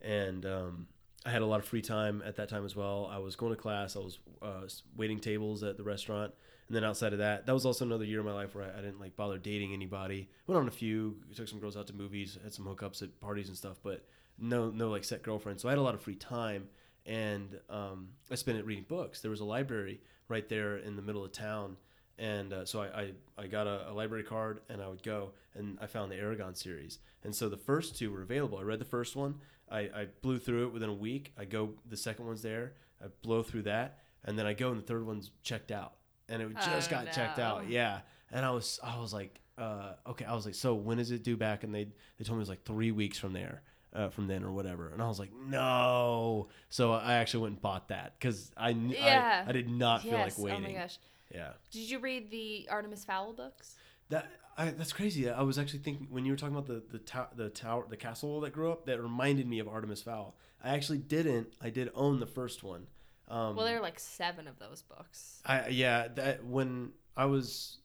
and um, I had a lot of free time at that time as well. I was going to class, I was uh, waiting tables at the restaurant, and then outside of that, that was also another year of my life where I, I didn't like bother dating anybody. Went on a few, took some girls out to movies, had some hookups at parties and stuff, but no, no like set girlfriend. So I had a lot of free time, and um, I spent it reading books. There was a library right there in the middle of town. And uh, so I, I, I got a, a library card and I would go and I found the Eragon series. And so the first two were available. I read the first one. I, I blew through it within a week. I go, the second one's there. I blow through that. And then I go and the third one's checked out. And it just Oh, got checked out. Yeah. And I was, I was like, uh, okay. I was like, so when is it due back? And they, they told me it was like three weeks from there. Uh, from then or whatever, and I was like, no. So I actually went and bought that because I, kn- Yeah. I I did not feel like waiting. Oh my gosh. Yeah. Did you read the Artemis Fowl books? That I, that's crazy. I was actually thinking when you were talking about the the tower, the tower, the castle that grew up. That reminded me of Artemis Fowl. I actually didn't. I did own the first one. Um, Well, there are like seven of those books. I yeah. That when I was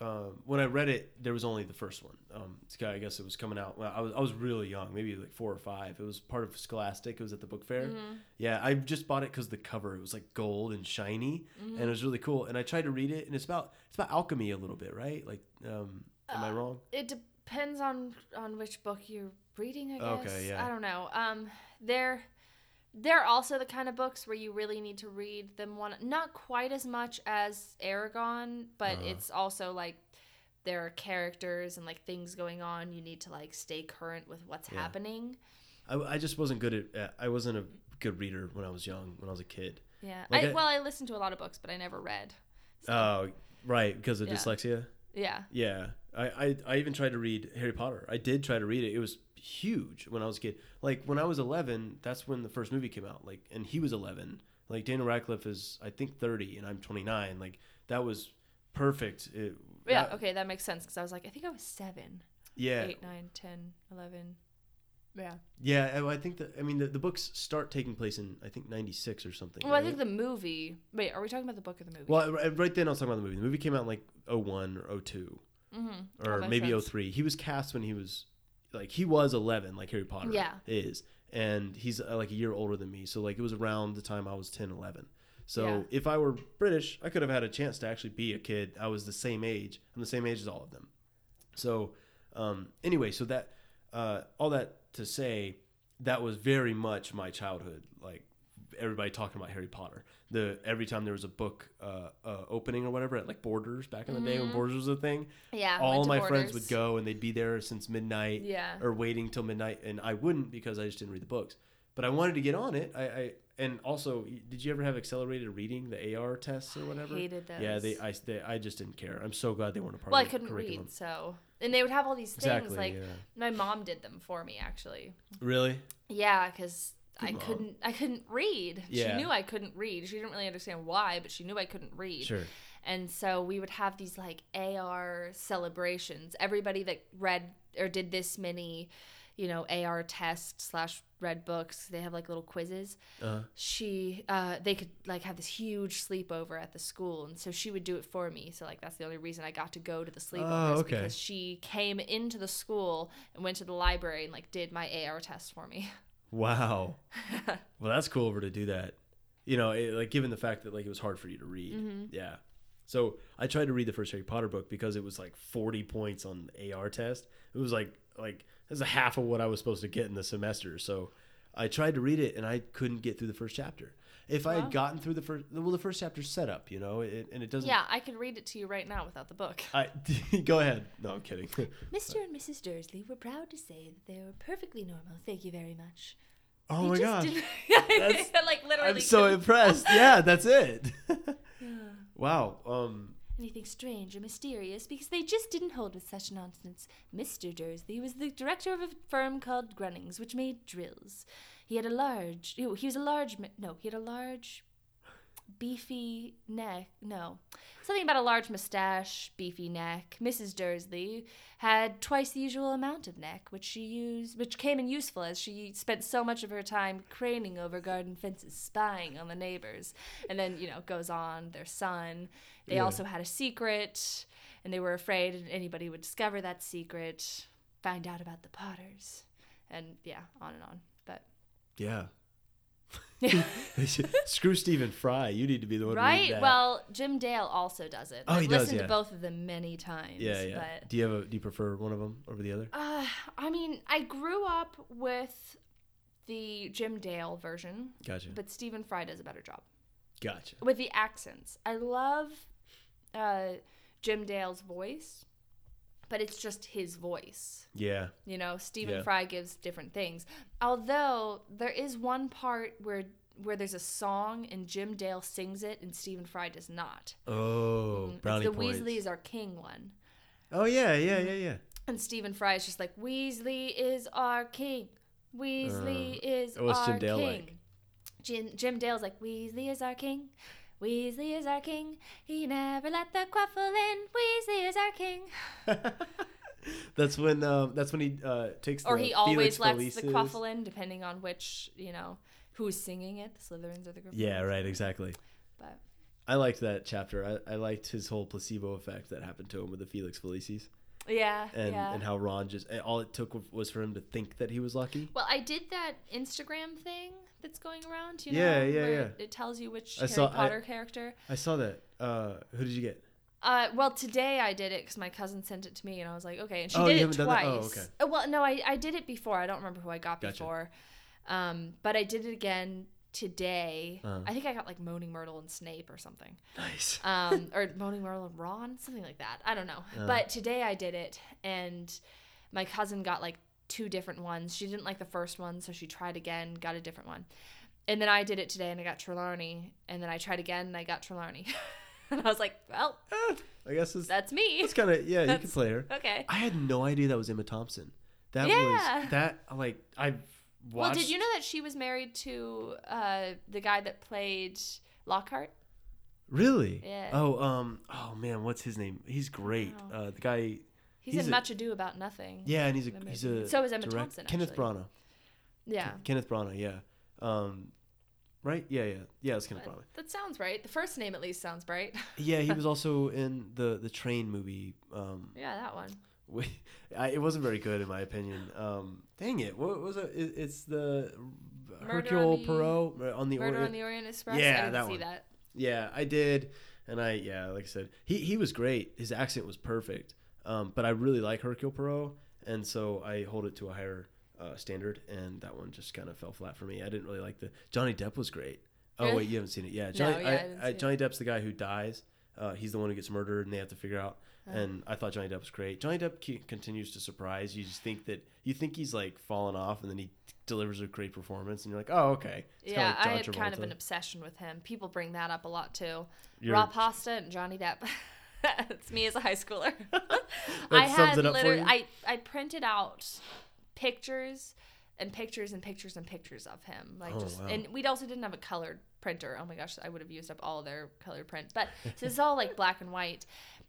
um, when I read it, there was only the first one. Um, I guess it was coming out. Well, I was I was really young, maybe like four or five. It was part of Scholastic. It was at the book fair. Mm-hmm. Yeah, I just bought it because the cover it was like gold and shiny, Mm-hmm. and it was really cool. And I tried to read it, and it's about it's about alchemy a little bit, right? Like, um, am Uh, I wrong? It depends on on which book you're reading. I guess. Okay, yeah. I don't know. Um, they're they're also the kind of books where you really need to read them one not quite as much as Eragon, but Uh-huh. it's also like there are characters and like things going on. You need to like stay current with what's Yeah. happening. I, I just wasn't good at. Uh, I wasn't a good reader when I was young. When I was a kid. Yeah. Like I, I- well, I listened to a lot of books, but I never read. So, Oh, right, because of Yeah. dyslexia. yeah. Yeah, I, I I even tried to read Harry Potter. I did try to read it. It was huge when I was a kid. Like when I was 11, that's when the first movie came out. Like, and he was 11. Like Daniel Radcliffe is, I think, 30, and I'm 29. Like that was perfect. It, Yeah. that- Okay, that makes sense because I was like, I think I was seven, yeah, eight, nine, ten, eleven. Yeah. yeah. I I think that. I mean, the, the books start taking place in I think 96 or something. Well, I think the movie. Wait, are we talking about the book or the movie? Well, right- right then I was talking about the movie. The movie came out in like 01 or 02 mm-hmm. or maybe 03. He was cast when he was like he was 11 like Harry Potter Yeah. is. And he's uh, like a year older than me. So like it was around the time I was 10, 11. So Yeah. if I were British, I could have had a chance to actually be a kid. I was the same age. I'm the same age as all of them. So um anyway, so that uh all that to say that was very much my childhood like everybody talking about Harry Potter. The every time there was a book uh, uh, opening or whatever at like Borders back in the day when Borders was a thing, Yeah. all went of to my friends would go and they'd be there since midnight Yeah. or waiting till midnight, and I wouldn't because I just didn't read the books. But I wanted to get on it. I, I and also, did you ever have accelerated reading, the AR tests or whatever? hated those. Yeah, they I, they I just didn't care. I'm so glad they weren't a part Well, I of the couldn't curriculum. read, so and they would have all these things Exactly. like yeah. my mom did them for me actually. Really? Yeah, because I mom. couldn't I couldn't read. Yeah. She knew I couldn't read. She didn't really understand why, but she knew I couldn't read. Sure. And so we would have these like AR celebrations. Everybody that read or did this many, you know, AR tests slash read books, they have like little quizzes. Uh-huh. She, uh, they could like have this huge sleepover at the school, and so she would do it for me. So like that's the only reason I got to go to the sleepovers Oh, okay. because she came into the school and went to the library and like did my AR test for me. *laughs* wow. *laughs* well, that's cool of her to do that. You know, it, like given the fact that like it was hard for you to read. Mm-hmm. Yeah. So I tried to read the first Harry Potter book because it was like 40 points on the AR test. It was like like that's a half of what I was supposed to get in the semester. So I tried to read it and I couldn't get through the first chapter. If I had gotten through the first, well, the first chapter's set up, you know, it, and it doesn't. Yeah, I could read it to you right now without the book. I *laughs* go ahead. No, I'm kidding. *laughs* *laughs* Mr. and Mrs. Dursley were proud to say that they were perfectly normal. Thank you very much. oh They my just gosh, didn't- like literally. I'm so impressed. Yeah, that's it. wow. Um. anything strange or mysterious because they just didn't hold with such nonsense. Mr. Dursley was the director of a firm called Grunnings, which made drills. He had a large, he was a large, no, he had a large, beefy neck, no, something about a large mustache, beefy neck. Mrs. Dursley had twice the usual amount of neck, which she used, which came in useful as she spent so much of her time craning over garden fences, spying on the neighbors. And then, you know, goes on their son. They Yeah. also had a secret, and they were afraid anybody would discover that secret, find out about the Potters, and yeah, on and on. Yeah. *laughs* Screw Stephen Fry. You need to be the one. right, that. well, Jim Dale also does it. Oh, I've he does, listened yeah. to both of them many times. Yeah, yeah. But Do you have a? Do you prefer one of them over the other? Uh, I mean, I grew up with the Jim Dale version, Gotcha. but Stephen Fry does a better job Gotcha. with the accents. I love uh, Jim Dale's voice, but it's just his voice. Yeah. You know, Stephen Yeah. Fry gives different things. Although there is one part where where there's a song and Jim Dale sings it and Stephen Fry does not. Oh, It's brownie the points. Weasleys are king one. Oh yeah, yeah, yeah, yeah. And Stephen Fry is just like, Weasley is our king. Weasley is Uh, what's our Jim Dale king. like? Jim, Jim Dale's like, Weasley is our king. Weasley is our king. He never let the quaffle in. Weasley is our king. *laughs* That's when um, that's when he uh, takes Or he always Felix lets the quaffle in, depending on which, you know, who's singing it, the Slytherins or the Gryffindors. Yeah, right, exactly. But I liked that chapter. I, I liked his whole placebo effect that happened to him with the Felix Felicis, yeah, and yeah. and how Ron just all it took was for him to think that he was lucky. well, I did that Instagram thing that's going around. You know, Yeah, yeah, yeah. It, tells you which I Harry saw- I- Potter character. I saw that. Uh, who did you get? Uh, well, today I did it because my cousin sent it to me, and I was like, okay. And she Oh, did it twice. done that? Oh, okay. Uh, well, no, I, I did it before. I don't remember who I got Gotcha. before. Um, but I did it again today. Uh-huh. I think I got like Moaning Myrtle and Snape or something. Nice. Um, *laughs* or Moaning Myrtle and Ron, something like that. I don't know. Uh. But today I did it, and my cousin got like two different ones. She didn't like the first one, so she tried again, got a different one. And then I did it today, and I got Trelawney. And then I tried again, and I got Trelawney. *laughs* and I was like, well, Ah, I guess it's that's me. it's kind of yeah. You can play her. Okay. I had no idea that was Emma Thompson. That Yeah. was that like I watched. Well, did you know that she was married to uh, the guy that played Lockhart? Really? Yeah. Oh um oh man, what's his name? He's great. Wow. Uh, the guy. He's, He's in a- Much Ado About Nothing. Yeah, and he's a he's a So is Emma direct- Thompson, Kenneth actually. Branagh. Yeah. Kenneth Branagh. Yeah. Um, right? Yeah, yeah, yeah. It's Kenneth Branagh. that sounds right. The first name at least sounds right. *laughs* Yeah, he was *laughs* also in the the train movie. Um, yeah, that one. we, I, it wasn't very good in my opinion. Um, dang it! What was it? it it's the Murder Hercule on the- Poirot on the Murder Orient. on the Orient Express. Yeah, I that see one. that. Yeah, I did, and I yeah, like I said, he he was great. His accent was perfect. Um, but I really like Hercule Poirot, and so I hold it to a higher uh, standard. And that one just kind of fell flat for me. I didn't really like the Johnny Depp was great. Oh wait, you haven't seen it? Yeah, Johnny. yeah, I I, I. Johnny Depp's the guy who dies. Uh, he's the one who gets murdered, and they have to figure out. Uh-huh. And I thought Johnny Depp was great. Johnny Depp ke- continues to surprise. You just think that you think he's like fallen off, and then he delivers a great performance, and you're like, oh okay. It's yeah, like I had kind of an obsession with him. People bring that up a lot too. You're- Raw pasta and Johnny Depp. *laughs* That's me as a high schooler. *laughs* I had sums it up for literally. I I printed out pictures and pictures and pictures and pictures of him. Like Oh, just wow. and we also didn't have a colored printer. Oh my gosh, I would have used up all their colored print. But so it's all like black and white.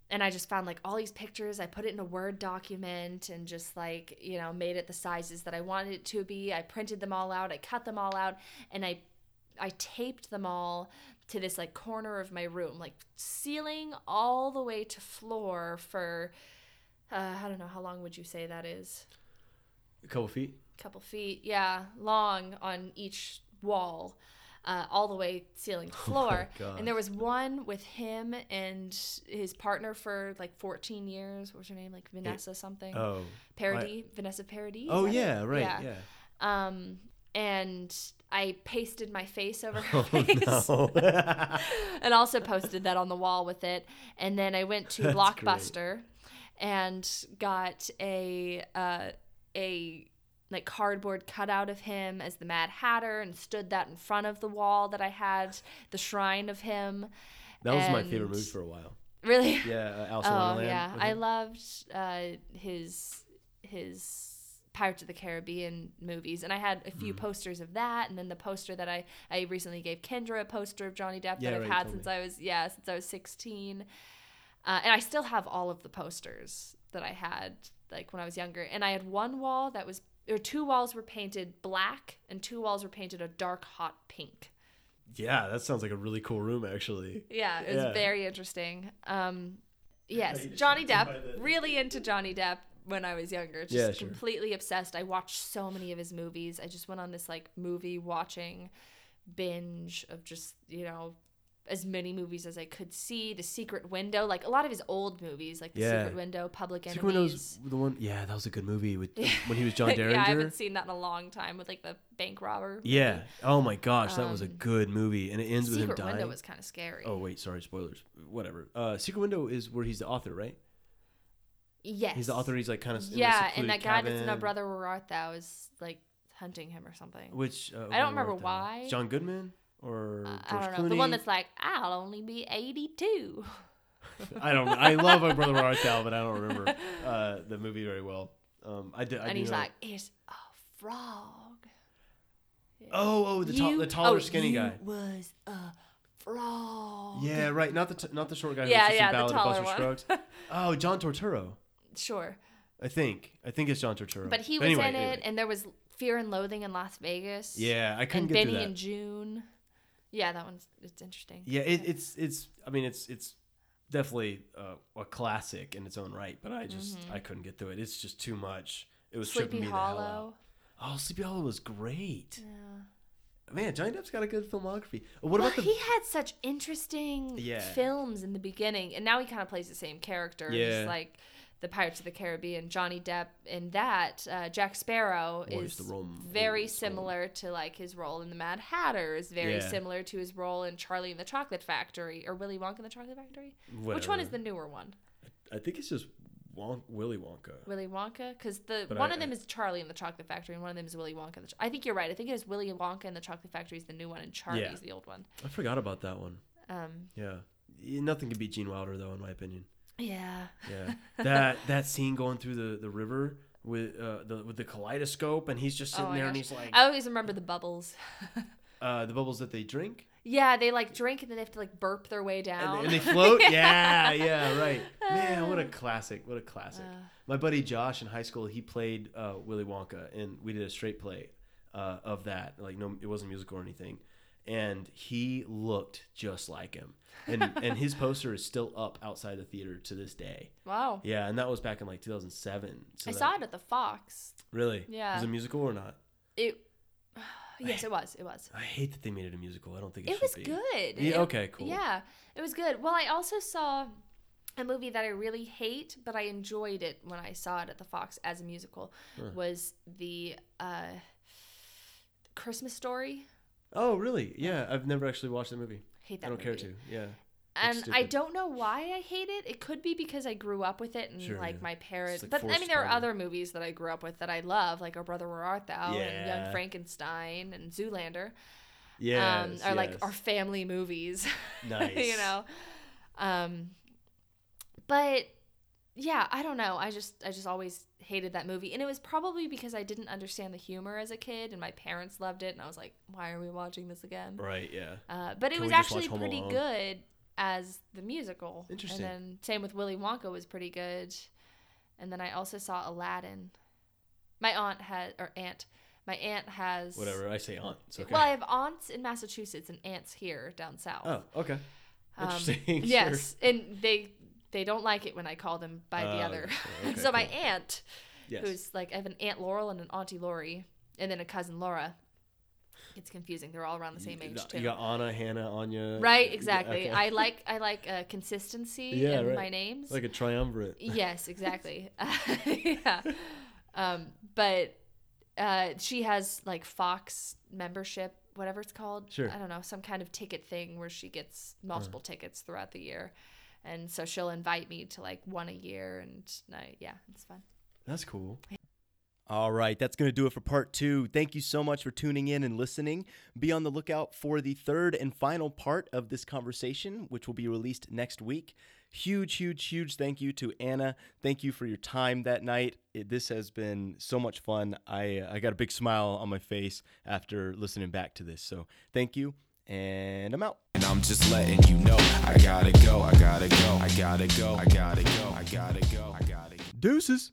And I just found like all these pictures. I put it in a Word document and just like, you know, made it the sizes that I wanted it to be. I printed them all out. I cut them all out and I I taped them all to this like corner of my room, like ceiling all the way to floor for uh, I don't know how long would you say that is? a couple feet. couple feet, yeah, long on each wall, uh, all the way ceiling to *laughs* floor. gosh. and there was one with him and his partner for like 14 years. What was her name? Like Vanessa something. Oh. Paradis, Vanessa Paradis. Oh it? yeah, right. Yeah. Um, and I pasted my face over *laughs* her Oh face. no. *laughs* and also posted that on the wall with it. And then I went to *laughs* That's Blockbuster and got a uh, a like cardboard cutout of him as the Mad Hatter and stood that in front of the wall that I had the shrine of him. that was my favorite movie for a while. Really? Yeah, uh, Alice in Oh Wonderland. yeah, I loved uh, his his Pirates of the Caribbean movies, and I had a Mm. few posters of that, and then the poster that I I recently gave Kendra a poster of Johnny Depp Yeah, that I've right, had since me. I was yeah since I was sixteen, uh, and I still have all of the posters that I had like when I was younger, and I had one wall that was or two walls were painted black, and two walls were painted a dark hot pink. Yeah, that sounds like a really cool room actually. Yeah, it was Yeah. very interesting. Um, yes, Johnny Depp. the- Really into Johnny Depp when I was younger. Just Yeah, sure. completely obsessed. I watched so many of his movies. I just went on this like movie watching binge of just you know as many movies as I could see. The Secret Window, like a lot of his old movies, like The Yeah. Secret Window, Public Secret Enemies. Window's the one. Yeah, that was a good movie with *laughs* when he was John Derringer. *laughs* yeah, I haven't seen that in a long time with like the bank robber. Yeah. Oh my gosh, that was a Um, good movie, and it ends with him Secret dying. Window was kind of scary. oh wait, sorry, spoilers. Whatever. Uh, Secret Window is where he's the author, right? Yes. He's the author. He's like kind of Yeah, and that guy that's in a brother where art thou is like hunting him or something. Which uh, I don't remember why. John Goodman or Uh, I don't know. Clooney? The one that's like, I'll only be 82. *laughs* I don't. I love my brother where art thou, but I don't remember *laughs* uh, the movie very well. Um, I did. I and he's know- like, it's a frog. oh, oh, the, tall, You- the taller, oh, skinny guy. was a frog. Yeah, right. Not the t- not the short guy. Yeah, who's just yeah, the taller one. *laughs* Oh, John Turturro. Sure. I think. I think it's John Turturro. But he was anyway, in it, anyway. and there was Fear and Loathing in Las Vegas. Yeah, I couldn't and get Benny through that. and Joon. Yeah, that one's it's interesting. Yeah, it, it's it's. I mean, it's it's definitely uh, a classic in its own right. But I just I couldn't get through it. It's just too much. It was tripping Mm-hmm. Sleepy me the hell out. Hollow. Oh, Sleepy Hollow was great. Yeah. Man, Johnny Depp's got a good filmography. What well, about the? he had such interesting Yeah. films in the beginning, and now he kind of plays the same character. Yeah. Just like the Pirates of the Caribbean, Johnny Depp in that. Uh, Jack Sparrow is very similar to like his role in the Mad Hatter. Is very Yeah. similar to his role in Charlie and the Chocolate Factory or Willy Wonka and the Chocolate Factory. Which one is the newer one? I think it's just Won- Willy Wonka. Willy Wonka, because the But one I- of them is Charlie and the Chocolate Factory, and one of them is Willy Wonka. And the Ch- I think you're right. I think it is Willy Wonka and the Chocolate Factory is the new one, and Charlie's the old one. I forgot about that one. Um, Yeah. Nothing can beat Gene Wilder though, in my opinion. Yeah, Yeah. *laughs* that that scene going through the, the river with uh the with the kaleidoscope and he's just Oh sitting my there and he's like I always remember the bubbles. *laughs* uh the bubbles that they drink Yeah, they like drink and then they have to like burp their way and down. they, and they float. *laughs* yeah, yeah, right. Man, what a classic! What a classic. Uh. My buddy Josh in high school, he played uh, Willy Wonka, and we did a straight play uh, of that. Like, no, it wasn't musical or anything. And he looked just like him, and *laughs* and his poster is still up outside the theater to this day. wow. Yeah, and that was back in like 2007. So I that- saw it at the Fox. Really? Yeah. Was it a musical or not? It. *sighs* Yes, it was. It was. I hate that they made it a musical. I don't think it, It was be. good. Yeah, It- okay, cool. Yeah, it was good. Well, I also saw a movie that I really hate, but I enjoyed it when I saw it at the Fox as a musical. Was the uh, Christmas Story? Oh, really? Yeah, I've never actually watched the movie. Hate that. I don't care to. Yeah. And I don't know why I hate it. It could be because I grew up with it and Sure, like yeah. my parents. like but I mean, there are other movies that I grew up with that I love, like Our Brother Where Art Thou and Young Frankenstein and Zoolander. Yeah. um, are like our family movies. *laughs* Nice. you know. Um, but yeah, I don't know. I just I just always hated that movie, and it was probably because I didn't understand the humor as a kid, and my parents loved it, and I was like, why are we watching this again? Right. Yeah. Uh, but it Can was we just watch actually Home pretty Alone? good as the musical. Interesting. And then same with Willy Wonka was pretty good. And then I also saw Aladdin. My aunt had or aunt, my aunt has Whatever. I say aunt. It's okay. Well, I have aunts in Massachusetts and aunts here down south. oh, okay. Um, Interesting. *laughs* yes, and they they don't like it when I call them by the Oh, other. *laughs* okay, so my cool. aunt, Yes. who's like I have an aunt Laurel and an auntie Lori, and then a cousin Laura. It's confusing. They're all around the same age too. You got Anna, Hannah, Anya. Right, exactly. okay. I like I like uh, consistency *laughs* Yeah, in right. my names. like a triumvirate. *laughs* yes, exactly. yeah. Um, but uh, she has like Fox membership, whatever it's called. Sure. I don't know, some kind of ticket thing where she gets multiple tickets throughout the year. And so she'll invite me to like one a year and I, yeah, it's fun. That's cool. All right, that's going to do it for part two. Thank you so much for tuning in and listening. Be on the lookout for the third and final part of this conversation, which will be released next week. Huge, huge, huge thank you to Anna. Thank you for your time that night. It, this has been so much fun. I, I got a big smile on my face after listening back to this. So thank you, and I'm out. And I'm just letting you know I gotta go, I gotta go, I gotta go, I gotta go, I gotta go, I gotta go. Deuces.